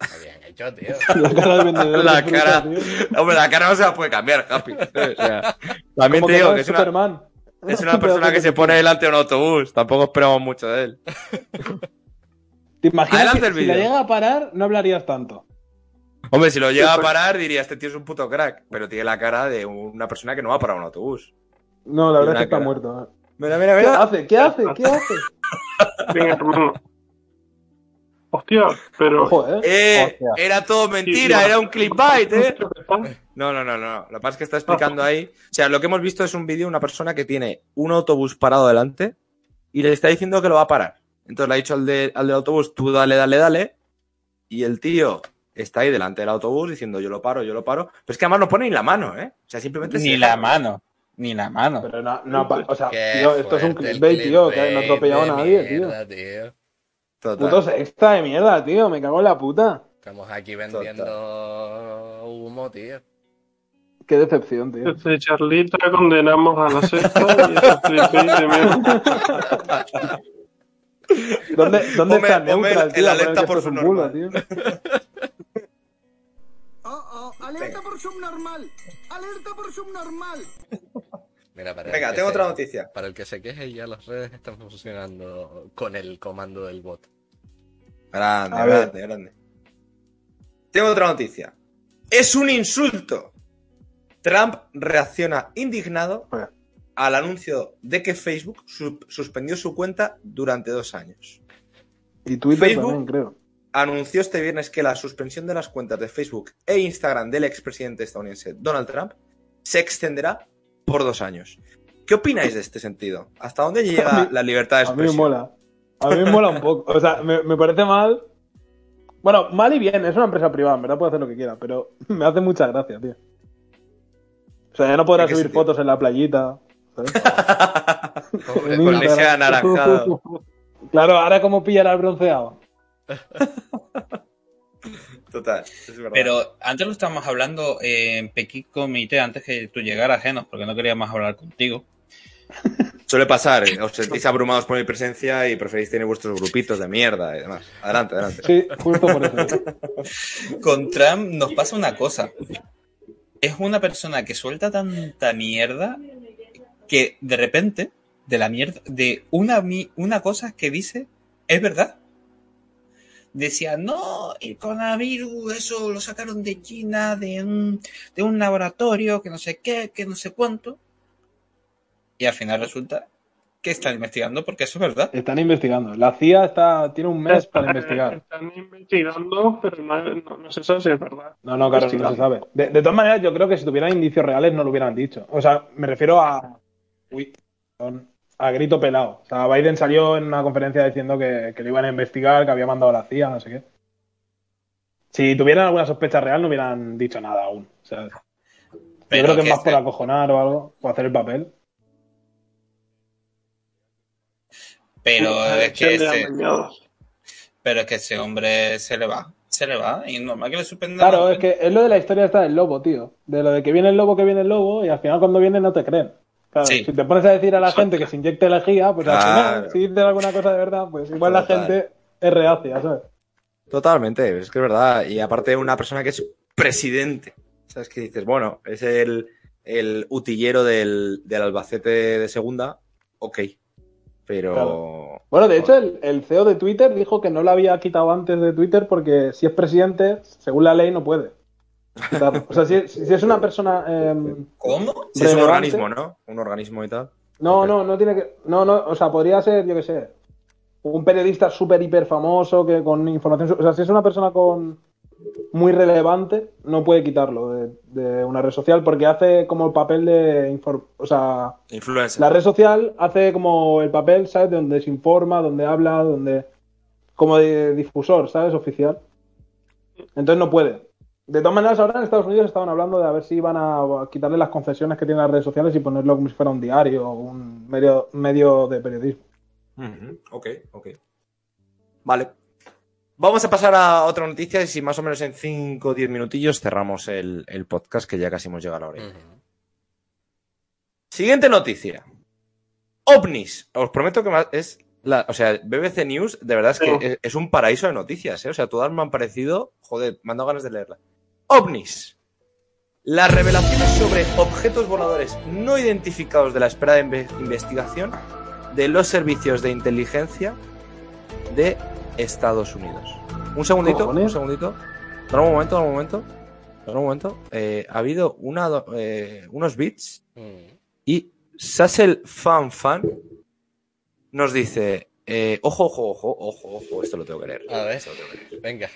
Está bien hecho, tío. [LAUGHS] La cara de vendedor La de fruta, cara. tío. Hombre, la cara no se la puede cambiar, Happy. [LAUGHS] O sea, también te digo no que es una, Superman. Es una persona que se pone delante de un autobús. Tampoco esperamos mucho de él. [LAUGHS] ¿Te imaginas Adelante que el si vídeo. la llega a parar, no hablarías tanto? Hombre, si lo llega a pues- parar, diría, este tío es un puto crack. Pero tiene la cara de una persona que no va a parar un autobús. No, la verdad es que está cara. muerto. Mira, mira, ¿Qué mira. hace? ¿Qué hace? ¿Qué hace? [LAUGHS] Hermano. Hostia, pero. Ojo, ¿eh? Eh, Hostia. era todo mentira, Sí, era un clickbait, eh. No, no, no, no. Lo que pasa es que está explicando ahí. O sea, lo que hemos visto es un vídeo de una persona que tiene un autobús parado delante y le está diciendo que lo va a parar. Entonces le ha dicho al, de- al del autobús, tú dale, dale, dale. Y el tío está ahí delante del autobús diciendo, yo lo paro, yo lo paro. Pero es que además no pone ni la mano, ¿eh? O sea, simplemente Ni se la deja- mano. Ni la mano. Pero no, no, o sea, tío, esto es un clickbait, tío, que no atropellado a nadie, tío. Total. Puto sexta de mierda, tío, me cago en la puta. Estamos aquí vendiendo humo, tío. Qué decepción, tío. Desde Charlita condenamos a la sexta y de mierda. [LAUGHS] ¿Dónde, dónde está Neutral, el tío? alerta Poner que por subnormal. bulo, tío. [LAUGHS] Oh, oh, alerta por subnormal. Alerta por subnormal. Mira, para el Venga, tengo se- otra noticia. Para el que se queje, ya las redes están funcionando con el comando del bot. Grande, grande, grande. Tengo otra noticia. Es un insulto. Trump reacciona indignado al anuncio de que Facebook su- suspendió su cuenta durante dos años. Y Twitter Facebook. también, creo. Anunció este viernes que la suspensión de las cuentas de Facebook e Instagram del expresidente estadounidense Donald Trump se extenderá por dos años. ¿Qué opináis de este sentido? ¿Hasta dónde llega [LAUGHS] mí- la libertad de A mí me expresión? mola. A mí me mola un poco. O sea, me, me parece mal. Bueno, mal y bien, es una empresa privada, en verdad puede hacer lo que quiera, pero [LAUGHS] me hace mucha gracia, tío. O sea, ya no podrás ¿En qué subir sentido? fotos en la playita. ¿sabes? [LAUGHS] Pobre Con ese anaranjado. [LAUGHS] Claro, ahora cómo pillar al bronceado. Total, es verdad. Pero antes lo estábamos hablando en Petit Comité, antes que tú llegaras, Genos, porque no quería más hablar contigo. Suele pasar, eh, os [LAUGHS] sentís abrumados por mi presencia y preferís tener vuestros grupitos de mierda y demás. Adelante, adelante. Sí, justo por eso. [LAUGHS] Con Trump nos pasa una cosa. Es una persona que suelta tanta mierda que de repente, de la mierda, de una, mi- una cosa que dice, es verdad. Decía, no, el coronavirus, eso lo sacaron de China, de un, de un laboratorio, que no sé qué, que no sé cuánto. Y al final resulta que están investigando porque eso es verdad. Están investigando. La CIA está, tiene un mes para investigar. Están investigando, pero no, no, no se sabe si es verdad. No, no, claro, no se sabe. De, de todas maneras, yo creo que si tuvieran indicios reales no lo hubieran dicho. O sea, me refiero a. Uy, perdón. a grito pelado. O sea, Biden salió en una conferencia diciendo que, que lo iban a investigar, que había mandado a la CIA, no sé qué. Si tuvieran alguna sospecha real, no hubieran dicho nada aún. O sea, yo creo que es que más este- por acojonar o algo, o hacer el papel. Pero es que ese, pero es que ese hombre se le va. Se le va. Y normal que le suspendan. Claro, la- es que es lo de la historia esta del lobo, tío. De lo de que viene el lobo, que viene el lobo, y al final cuando viene no te creen. Claro, Sí. si te pones a decir a la gente que se inyecte lejía, pues al Claro. final, si dices alguna cosa de verdad, pues igual la gente es reacia, ¿sabes? Totalmente, es que es verdad. Y aparte una persona que es presidente. ¿Sabes qué dices? Bueno, es el, el utillero del, del Albacete de segunda. Ok. Pero... Claro. Bueno, de hecho, el, el CEO de Twitter dijo que no lo había quitado antes de Twitter porque si es presidente, según la ley, no puede. quitarlo. O sea, si, si es una persona. em, ¿Cómo? Si es un organismo, ¿no? Un organismo y tal. No, no, no tiene que. No, no, o sea, podría ser, yo qué sé, un periodista súper hiper famoso que con información. O sea, si es una persona con muy relevante, no puede quitarlo de, de una red social porque hace como el papel de. O sea, Influencer. la red social hace como el papel, ¿sabes? De donde se informa, donde habla, donde. como de difusor, ¿sabes? Oficial. Entonces no puede. De todas maneras, ahora en Estados Unidos estaban hablando de a ver si iban a quitarle las concesiones que tienen las redes sociales y ponerlo como si fuera un diario o un medio, medio de periodismo. Ok, ok. Vale. Vamos a pasar a otra noticia y si más o menos en 5 o 10 minutillos cerramos el, el podcast que ya casi hemos llegado a la hora. Siguiente noticia. OVNIs. Os prometo que más es la, o sea, BBC News, de verdad es que Sí. es, es un paraíso de noticias, ¿eh? O sea, todas me han parecido, joder, me han dado ganas de leerla. OVNIs. Las revelaciones sobre objetos voladores no identificados de la esperada inve- investigación de los servicios de inteligencia de Estados Unidos. Un segundito, un segundito. Dame un momento, dame un momento. Dame un momento. Eh, ha habido una, eh, unos bits Mm. y Sassel Fan Fan nos dice: eh, Ojo, ojo, ojo, ojo, ojo, esto lo tengo que leer. A ver. Esto lo tengo que leer. Venga.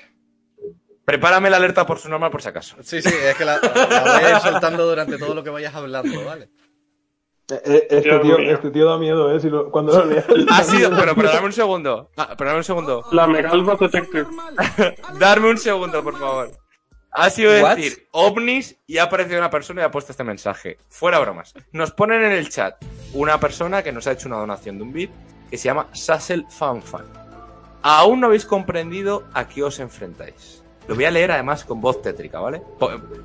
Prepárame la alerta por su normal por si acaso. Sí, sí, es que la, la voy a ir soltando durante todo lo que vayas hablando, ¿vale? Este Dios tío, mío. este tío da miedo, ¿eh? Si lo- cuando lo leas. Ha sido, pero, pero dame un segundo. Ah, pero dame un segundo. La Megalva Detective. [LAUGHS] Darme un segundo, por favor. Ha sido What? decir ovnis y ha aparecido una persona y ha puesto este mensaje. Fuera bromas. Nos ponen en el chat una persona que nos ha hecho una donación de un bit que se llama Sassel Fanfan. Aún no habéis comprendido a qué os enfrentáis. Lo voy a leer además con voz tétrica, ¿vale?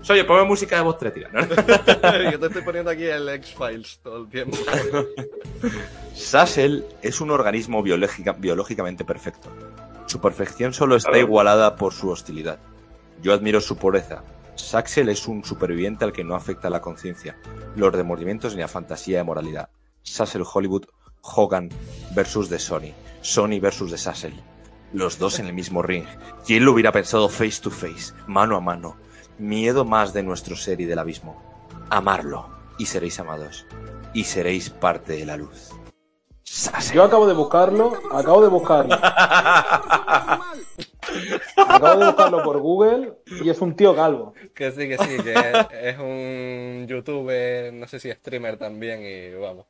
Oye, ponme música de voz tétrica. ¿no? [LAUGHS] Yo te estoy poniendo aquí el X-Files todo el tiempo. [LAUGHS] Sassel es un organismo biológica- biológicamente perfecto. Su perfección solo está igualada por su hostilidad. Yo admiro su pureza. Saxel es un superviviente al que no afecta la conciencia, los remordimientos ni la fantasía de moralidad. Sassel Hollywood, Hogan versus de Sony. Sony versus de Sassel. Los dos en el mismo ring. ¿Quién lo hubiera pensado face to face, mano a mano? Miedo más de nuestro ser y del abismo. Amarlo, y seréis amados. Y seréis parte de la luz. Yo acabo de buscarlo, acabo de buscarlo. Acabo de buscarlo por Google y es un tío calvo. Que sí, que sí, que es, es un youtuber, no sé si streamer también, y vamos.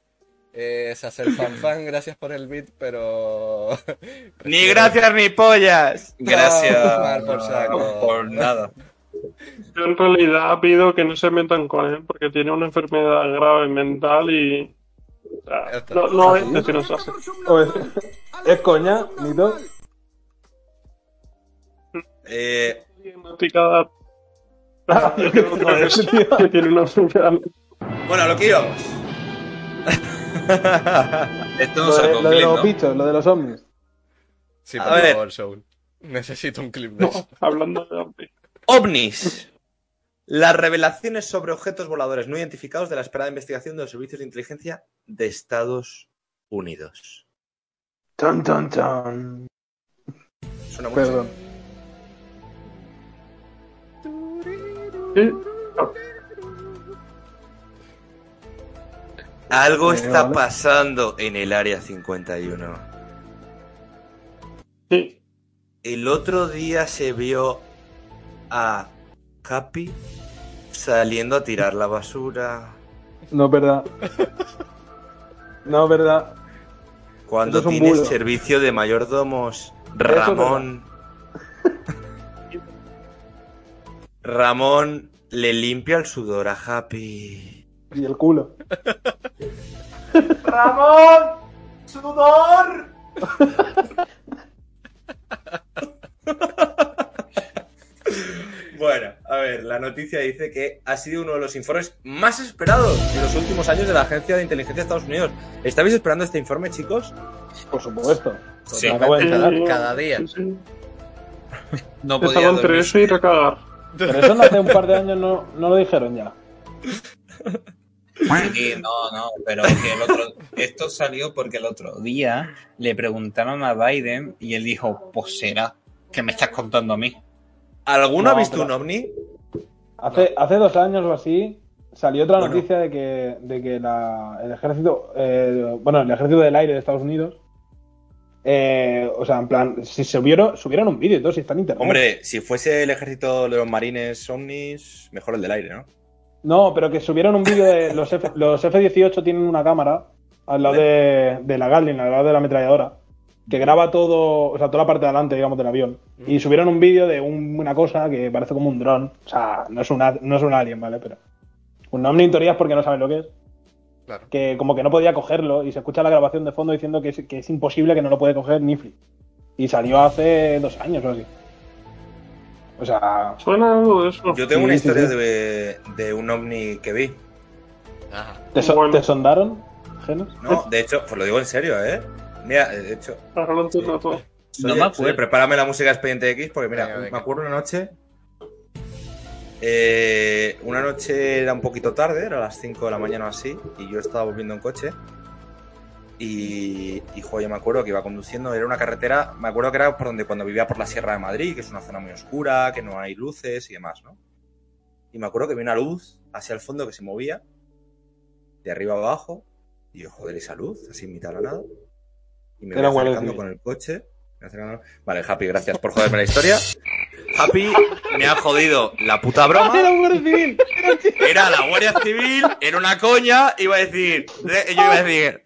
Es hacer fan [LAUGHS] fan, gracias por el beat, pero. [LAUGHS] Ni gracias ni pollas. Gracias por saco. por nada. Yo en realidad pido que no se metan con él porque tiene una enfermedad grave mental y. o sea, no, no ¿Ah, es que nos hace. Es, coña. Eh, Diagnosticada. [LAUGHS] Que es, tío. que tiene una enfermedad. bueno, lo que íbamos. [LAUGHS] Esto no Lo de, lo los ¿no? bichos, lo de los ovnis. Sí, por ver. favor, Soul. Necesito un clip de eso. Hablando de ovnis. OVNIs. Las revelaciones sobre objetos voladores no identificados de la esperada investigación de los servicios de inteligencia de Estados Unidos. Chan, chan, chan. Suena mucho. Perdón. Sí. Algo está pasando en el área 51. Sí. El otro día se vio a Capi saliendo a tirar la basura. No es verdad. No, verdad. Cuando es tienes bulo. servicio de mayordomos, Ramón. [LAUGHS] Ramón le limpia el sudor a Happy. Y el culo. [LAUGHS] ¡Ramón! ¡Sudor! [LAUGHS] Bueno, a ver, la noticia dice que ha sido uno de los informes más esperados en los últimos años de la Agencia de Inteligencia de Estados Unidos. ¿Estabais esperando este informe, chicos? Por supuesto. Sí. Cada día. sí, sí. No podía Estaban dormir. y recagar. Pero eso no hace un par de años no, no lo dijeron ya. [LAUGHS] Sí, no, no, pero que el otro, esto salió porque el otro día le preguntaron a Biden y él dijo, pues será, que me estás contando a mí? ¿Alguno No, ha visto un ovni? Hace, hace dos años o así salió otra Bueno. noticia de que, de que la- el ejército, eh, bueno, el ejército del aire de Estados Unidos, eh, o sea, en plan, si subieron, subieron un vídeo y todo, si está en internet. Hombre, si fuese el ejército de los marines ovnis, mejor el del aire, ¿no? No, pero que subieron un vídeo de los, F, los F-18 tienen una cámara al lado de, de la Gatling, al lado de la ametralladora, que graba todo, o sea, toda la parte de adelante, digamos, del avión. Y subieron un vídeo de un- una cosa que parece como un dron. O sea, no es, una, no es un alien, ¿vale? Pero un ovni en teoría es porque no saben lo que es. Claro. Que como que no podía cogerlo y se escucha la grabación de fondo diciendo que es, que es imposible que no lo puede coger Nifli. Y salió hace dos años o así. O sea, Suena algo de eso. Yo tengo Sí, una historia sí. de, de un ovni que vi. Ajá. ¿te, so- Bueno. ¿te sondaron, Genos? No, de hecho, pues lo digo en serio, ¿eh? Mira, de hecho, Ahora lo entiendo todo. No me acuerdo. oye, prepárame la música Expediente X porque mira, Venga, venga. me acuerdo una noche. eh, una noche era un poquito tarde, era a las 5 de la mañana o así, y yo estaba volviendo en coche. Y, y jo, yo me acuerdo que iba conduciendo, era una carretera, me acuerdo que era por donde cuando vivía por la Sierra de Madrid, que es una zona muy oscura, que no hay luces y demás, ¿no? Y me acuerdo que vi una luz hacia el fondo que se movía, de arriba a abajo, y yo, joder, esa luz, así en mitad de la nada. Y me voy acercando con el coche. acercando- Vale, Happy, gracias por joderme la historia. Happy me ha jodido la puta broma. ¡Era un guardia civil! Era la Guardia Civil, era una coña, iba a decir, de- yo iba a decir,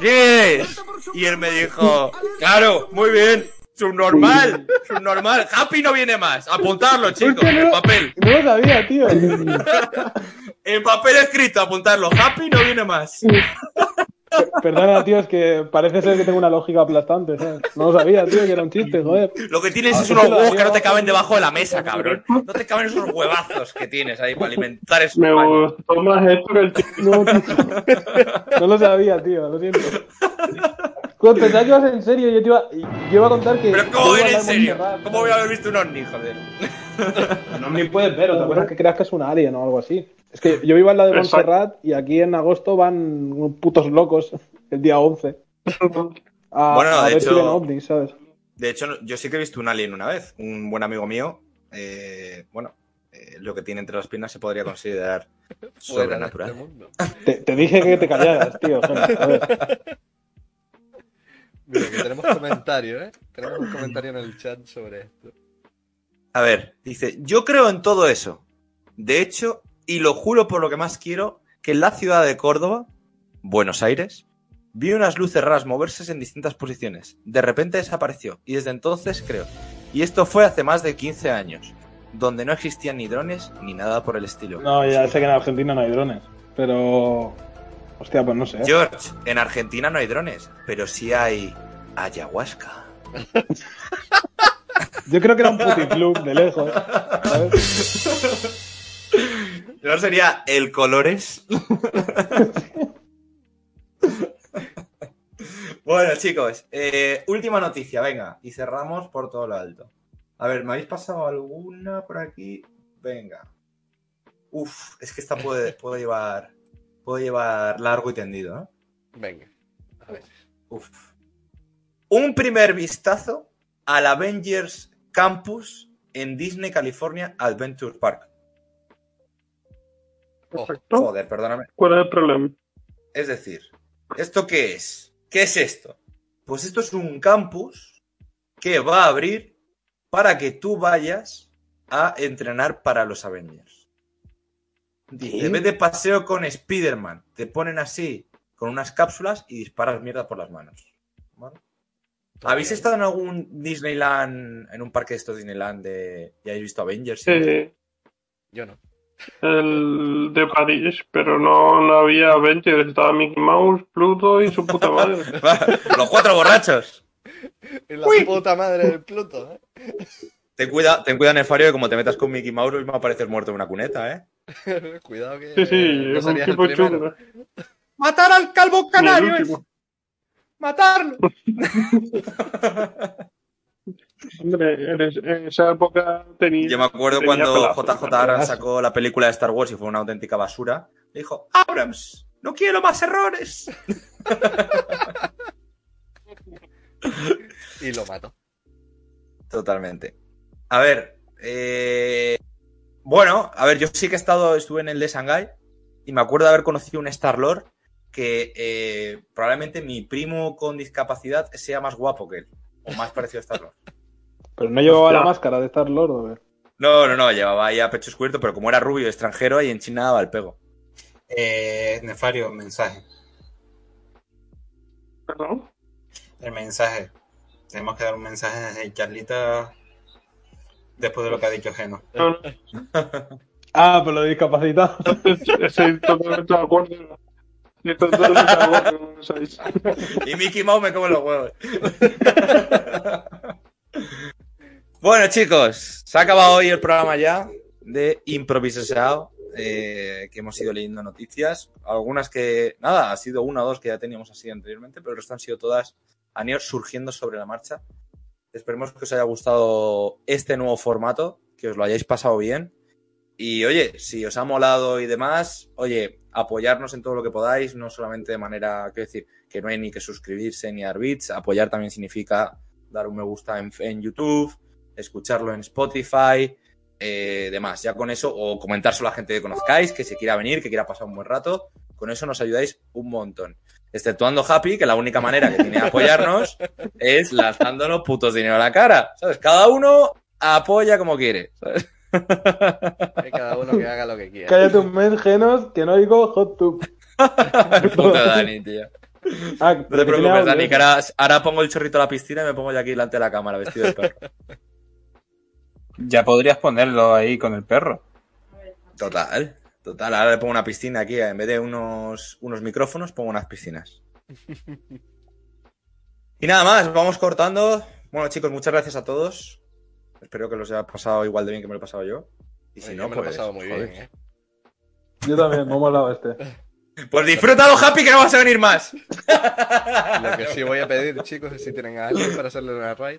¿qué es? Y él me dijo, claro, muy bien, subnormal, subnormal, Happy no viene más, apuntarlo chicos, en no- papel, No lo sabía, tío. [LAUGHS] en papel escrito, apuntarlo, Happy no viene más. Perdona, tío, es que parece ser que tengo una lógica aplastante, ¿sabes? No lo sabía, tío, que era un chiste, joder. Lo que tienes Ah, es eso unos huevos que no te caben debajo de la mesa, cabrón. No te caben esos huevazos que tienes ahí para alimentar Me España. gustó más esto que el tío. No, tío. No lo sabía, tío, lo siento. Joder, pensaba que ibas en serio yo te iba, yo iba a contar que. Pero ¿cómo iba a ven en serio? ¿Cómo voy a haber visto un ovni, joder? [LAUGHS] No ni puedes ver, otra cosa es que creas que es un alien o algo así. Es que yo vivo en la de. Montserrat y aquí en agosto van unos putos locos [LAUGHS] el día 11 a, Bueno, a de ver si hecho- ven ovnis, ¿sabes? De hecho, yo sí que he visto un alien una vez. Un buen amigo mío, eh, bueno, eh, lo que tiene entre las piernas se podría considerar sobrenatural. este. Te, te dije que te callaras, tío. a ver. Mira, que tenemos comentarios, ¿eh? Tenemos un comentario en el chat sobre esto. A ver, dice, yo creo en todo eso. De hecho, y lo juro por lo que más quiero, que en la ciudad de Córdoba, Buenos Aires, vi unas luces raras moverse en distintas posiciones. De repente desapareció y desde entonces creo. Y esto fue hace más de 15 años, donde no existían ni drones ni nada por el estilo. No, ya sé que en Argentina no hay drones, pero. Hostia, pues no sé. George, en Argentina no hay drones, pero sí hay ayahuasca. [LAUGHS] Yo creo que era un puticlub de lejos. ¿sabes? ¿No sería el colores? [LAUGHS] bueno, chicos, eh, última noticia, venga, y cerramos por todo lo alto. A ver, ¿me habéis pasado alguna por aquí? Venga. Uf, es que esta puede, puede llevar. Puede llevar largo y tendido, ¿eh? Venga, a ver. Uf. Un primer vistazo al Avengers Campus en Disney California Adventure Park. Perfecto. Joder, perdóname. ¿Cuál es el problema? Es decir, ¿esto qué es? ¿Qué es esto? Pues esto es un campus que va a abrir para que tú vayas a entrenar para los Avengers. Dice, en vez de paseo con Spider-Man, te ponen así con unas cápsulas y disparas mierda por las manos. ¿Habéis bien. estado en algún Disneyland, en un parque de estos Disneyland de... y habéis visto Avengers? Sí, Yo no. el de París, pero no, no había Avengers, estaba Mickey Mouse, Pluto y su puta madre. [LAUGHS] Los cuatro borrachos. La puta madre del Pluto, ¿eh? Ten cuidado, ten cuidado, Nefario, que como te metas con Mickey Mouse, me va a parecer muerto en una cuneta, ¿eh? [LAUGHS] Cuidado que Sí, sí, no es un tipo primero. chulo. ¡Matar al calvo canario! ¡Matarlo! [LAUGHS] Hombre, en, es- en esa época tenía. Yo me acuerdo cuando pelazo, JJ ¿no? Abrams sacó la película de Star Wars y fue una auténtica basura. Le dijo, Abrams, no quiero más errores. Y lo mato. Totalmente. A ver, eh, bueno, a ver, yo sí que he estado, estuve en el de Shanghai y me acuerdo de haber conocido un Star-Lord que eh, probablemente mi primo con discapacidad sea más guapo que él, o más [LAUGHS] parecido a Star-Lord. Pero no llevaba Hostia. la máscara de Star Lord, ¿o qué? No, no, no, llevaba ahí a pecho descubierto, pero como era rubio extranjero, ahí en China daba el pego. Eh, Nefario, mensaje. Perdón. El mensaje. Tenemos que dar un mensaje desde Charlita después de lo que ha dicho Geno. No, no, [LAUGHS] Ah, pero lo de discapacitado. estoy totalmente de acuerdo. Y Mickey Mouse me come los huevos. bueno, chicos, se ha acabado hoy el programa ya de Improvisado, eh, que hemos ido leyendo noticias. Algunas que, nada, ha sido una o dos que ya teníamos así anteriormente, pero el han sido todas, han surgiendo sobre la marcha. Esperemos que os haya gustado este nuevo formato, que os lo hayáis pasado bien. Y oye, si os ha molado y demás, oye, apoyarnos en todo lo que podáis, no solamente de manera, quiero decir, que no hay ni que suscribirse ni dar bits, apoyar también significa dar un me gusta en, YouTube, escucharlo en Spotify, eh, demás. Ya con eso, o comentárselo a la gente que conozcáis, que se quiera venir, que quiera pasar un buen rato, con eso nos ayudáis un montón. Exceptuando Happy, que la única manera que tiene de apoyarnos es lanzándonos putos dinero a la cara, ¿sabes? Cada uno apoya como quiere, ¿sabes? Cada uno que haga lo que quiera. Cállate un mes, Genos, que no digo hot tub. [LAUGHS] Puto Dani, tío. Ah, No te preocupes, Dani, que ahora, ahora pongo el chorrito a la piscina y me pongo yo aquí delante de la cámara, vestido de perro. Ya podrías ponerlo ahí con el perro. Total, total. Ahora le pongo una piscina aquí, en vez de unos, unos micrófonos, pongo unas piscinas. [LAUGHS] Y nada más, vamos cortando. Bueno, chicos, muchas gracias a todos. Espero que los haya pasado igual de bien que me lo he pasado yo. Y si Oye, no, me lo he pues. pasado muy joder. bien, ¿eh? Yo también, me ha molado este. [LAUGHS] Pues disfrútalo, Happy, que no vas a venir más. [LAUGHS] Lo que sí voy a pedir, chicos, es si tienen a alguien para hacerle una raid,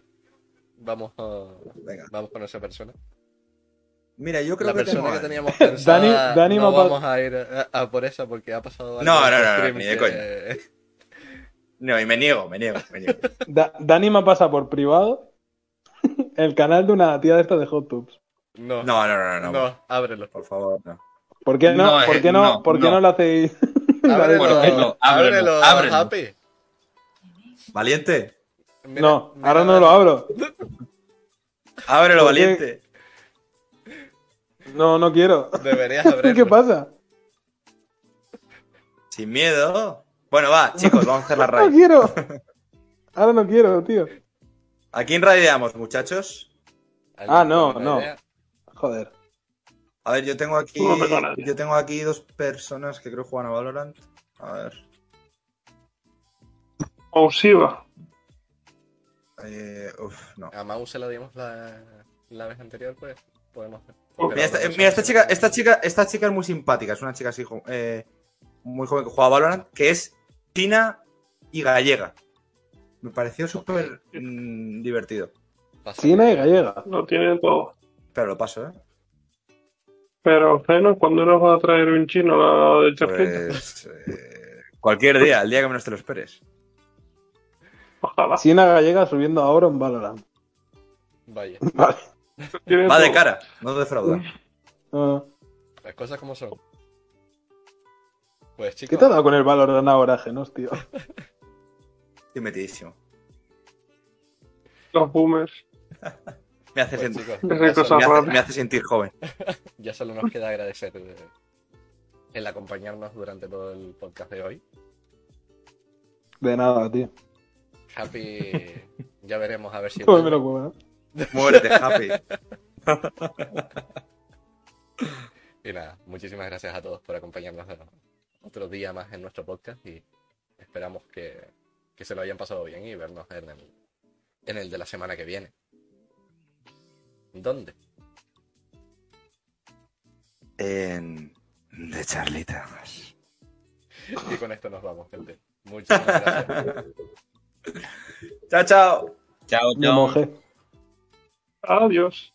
vamos a... Venga. Vamos con esa persona. Mira, yo creo La que persona tengo que teníamos [LAUGHS] pensada, Dani- Dani no me ha pa- vamos a ir a, a por esa porque ha pasado algo No, no, no, no, ni de que- coña. No, y me niego, me niego, me niego. Da- Dani me pasa por privado el canal de una tía de esta de hot tubs. No, No, no, no, no. no, ábrelo. Por favor, no. ¿Por qué no? No, eh, ¿Por qué no? no, ¿Por qué no. no lo hacéis? [LAUGHS] Ábrelo, ¿por no? Ábrelo, ábrelo, ábrelo. Happy. Valiente. Mira- no, mira- ahora no lo abro. [LAUGHS] Ábrelo, ¿Por valiente. No, no quiero. Deberías [LAUGHS] abrirlo. ¿Qué pasa? Sin miedo. Bueno, va, chicos, vamos a hacer la No raid. quiero. Ahora no quiero, tío. ¿A quién raideamos, muchachos? ¿Alguien Ah, no, no. Joder. A ver, yo tengo aquí. Yo tengo aquí dos personas que creo juegan a Valorant. A ver. Ausiva. Eh, uf, no. A Mau se la dimos la, la vez anterior, pues podemos... Mira, esta, eh, mira, esta chica, esta chica, esta chica es muy simpática, es una chica así eh, muy joven que juega a Valorant, que es china y gallega. Me pareció súper [LAUGHS] mm, divertido. Y gallega. Lo tiene todo. Pero lo paso, ¿eh? Pero, Geno, ¿cuándo nos va a traer un chino la de Charqueta? Pues. eh, cualquier día, el día que menos te lo esperes. Ojalá. China gallega subiendo ahora en Valorant. Vaya, [LAUGHS] Vale. Va de cara, no defrauda. Ah, las cosas como son. Pues ¿Qué chicos, te ha dado con el Valorant ahora, Genos, tío? [LAUGHS] Estoy metidísimo. Los boomers. [LAUGHS] Me hace, pues, sentir, chicos, me, hace, rara. me hace sentir joven. [LAUGHS] ya solo nos queda agradecer eh, el acompañarnos durante todo el podcast de hoy. De nada, tío. Happy, ya veremos a ver si... [LAUGHS] Pues me lo ¿eh? Muérete, Happy. Y nada, muchísimas gracias a todos por acompañarnos otro día más en nuestro podcast y esperamos que, que se lo hayan pasado bien y vernos en el, en el de la semana que viene. ¿Dónde? En... De charlitas. [LAUGHS] Y con esto nos vamos, gente. Muchas gracias. [LAUGHS] Chao, chao. Chao, chao. Adiós.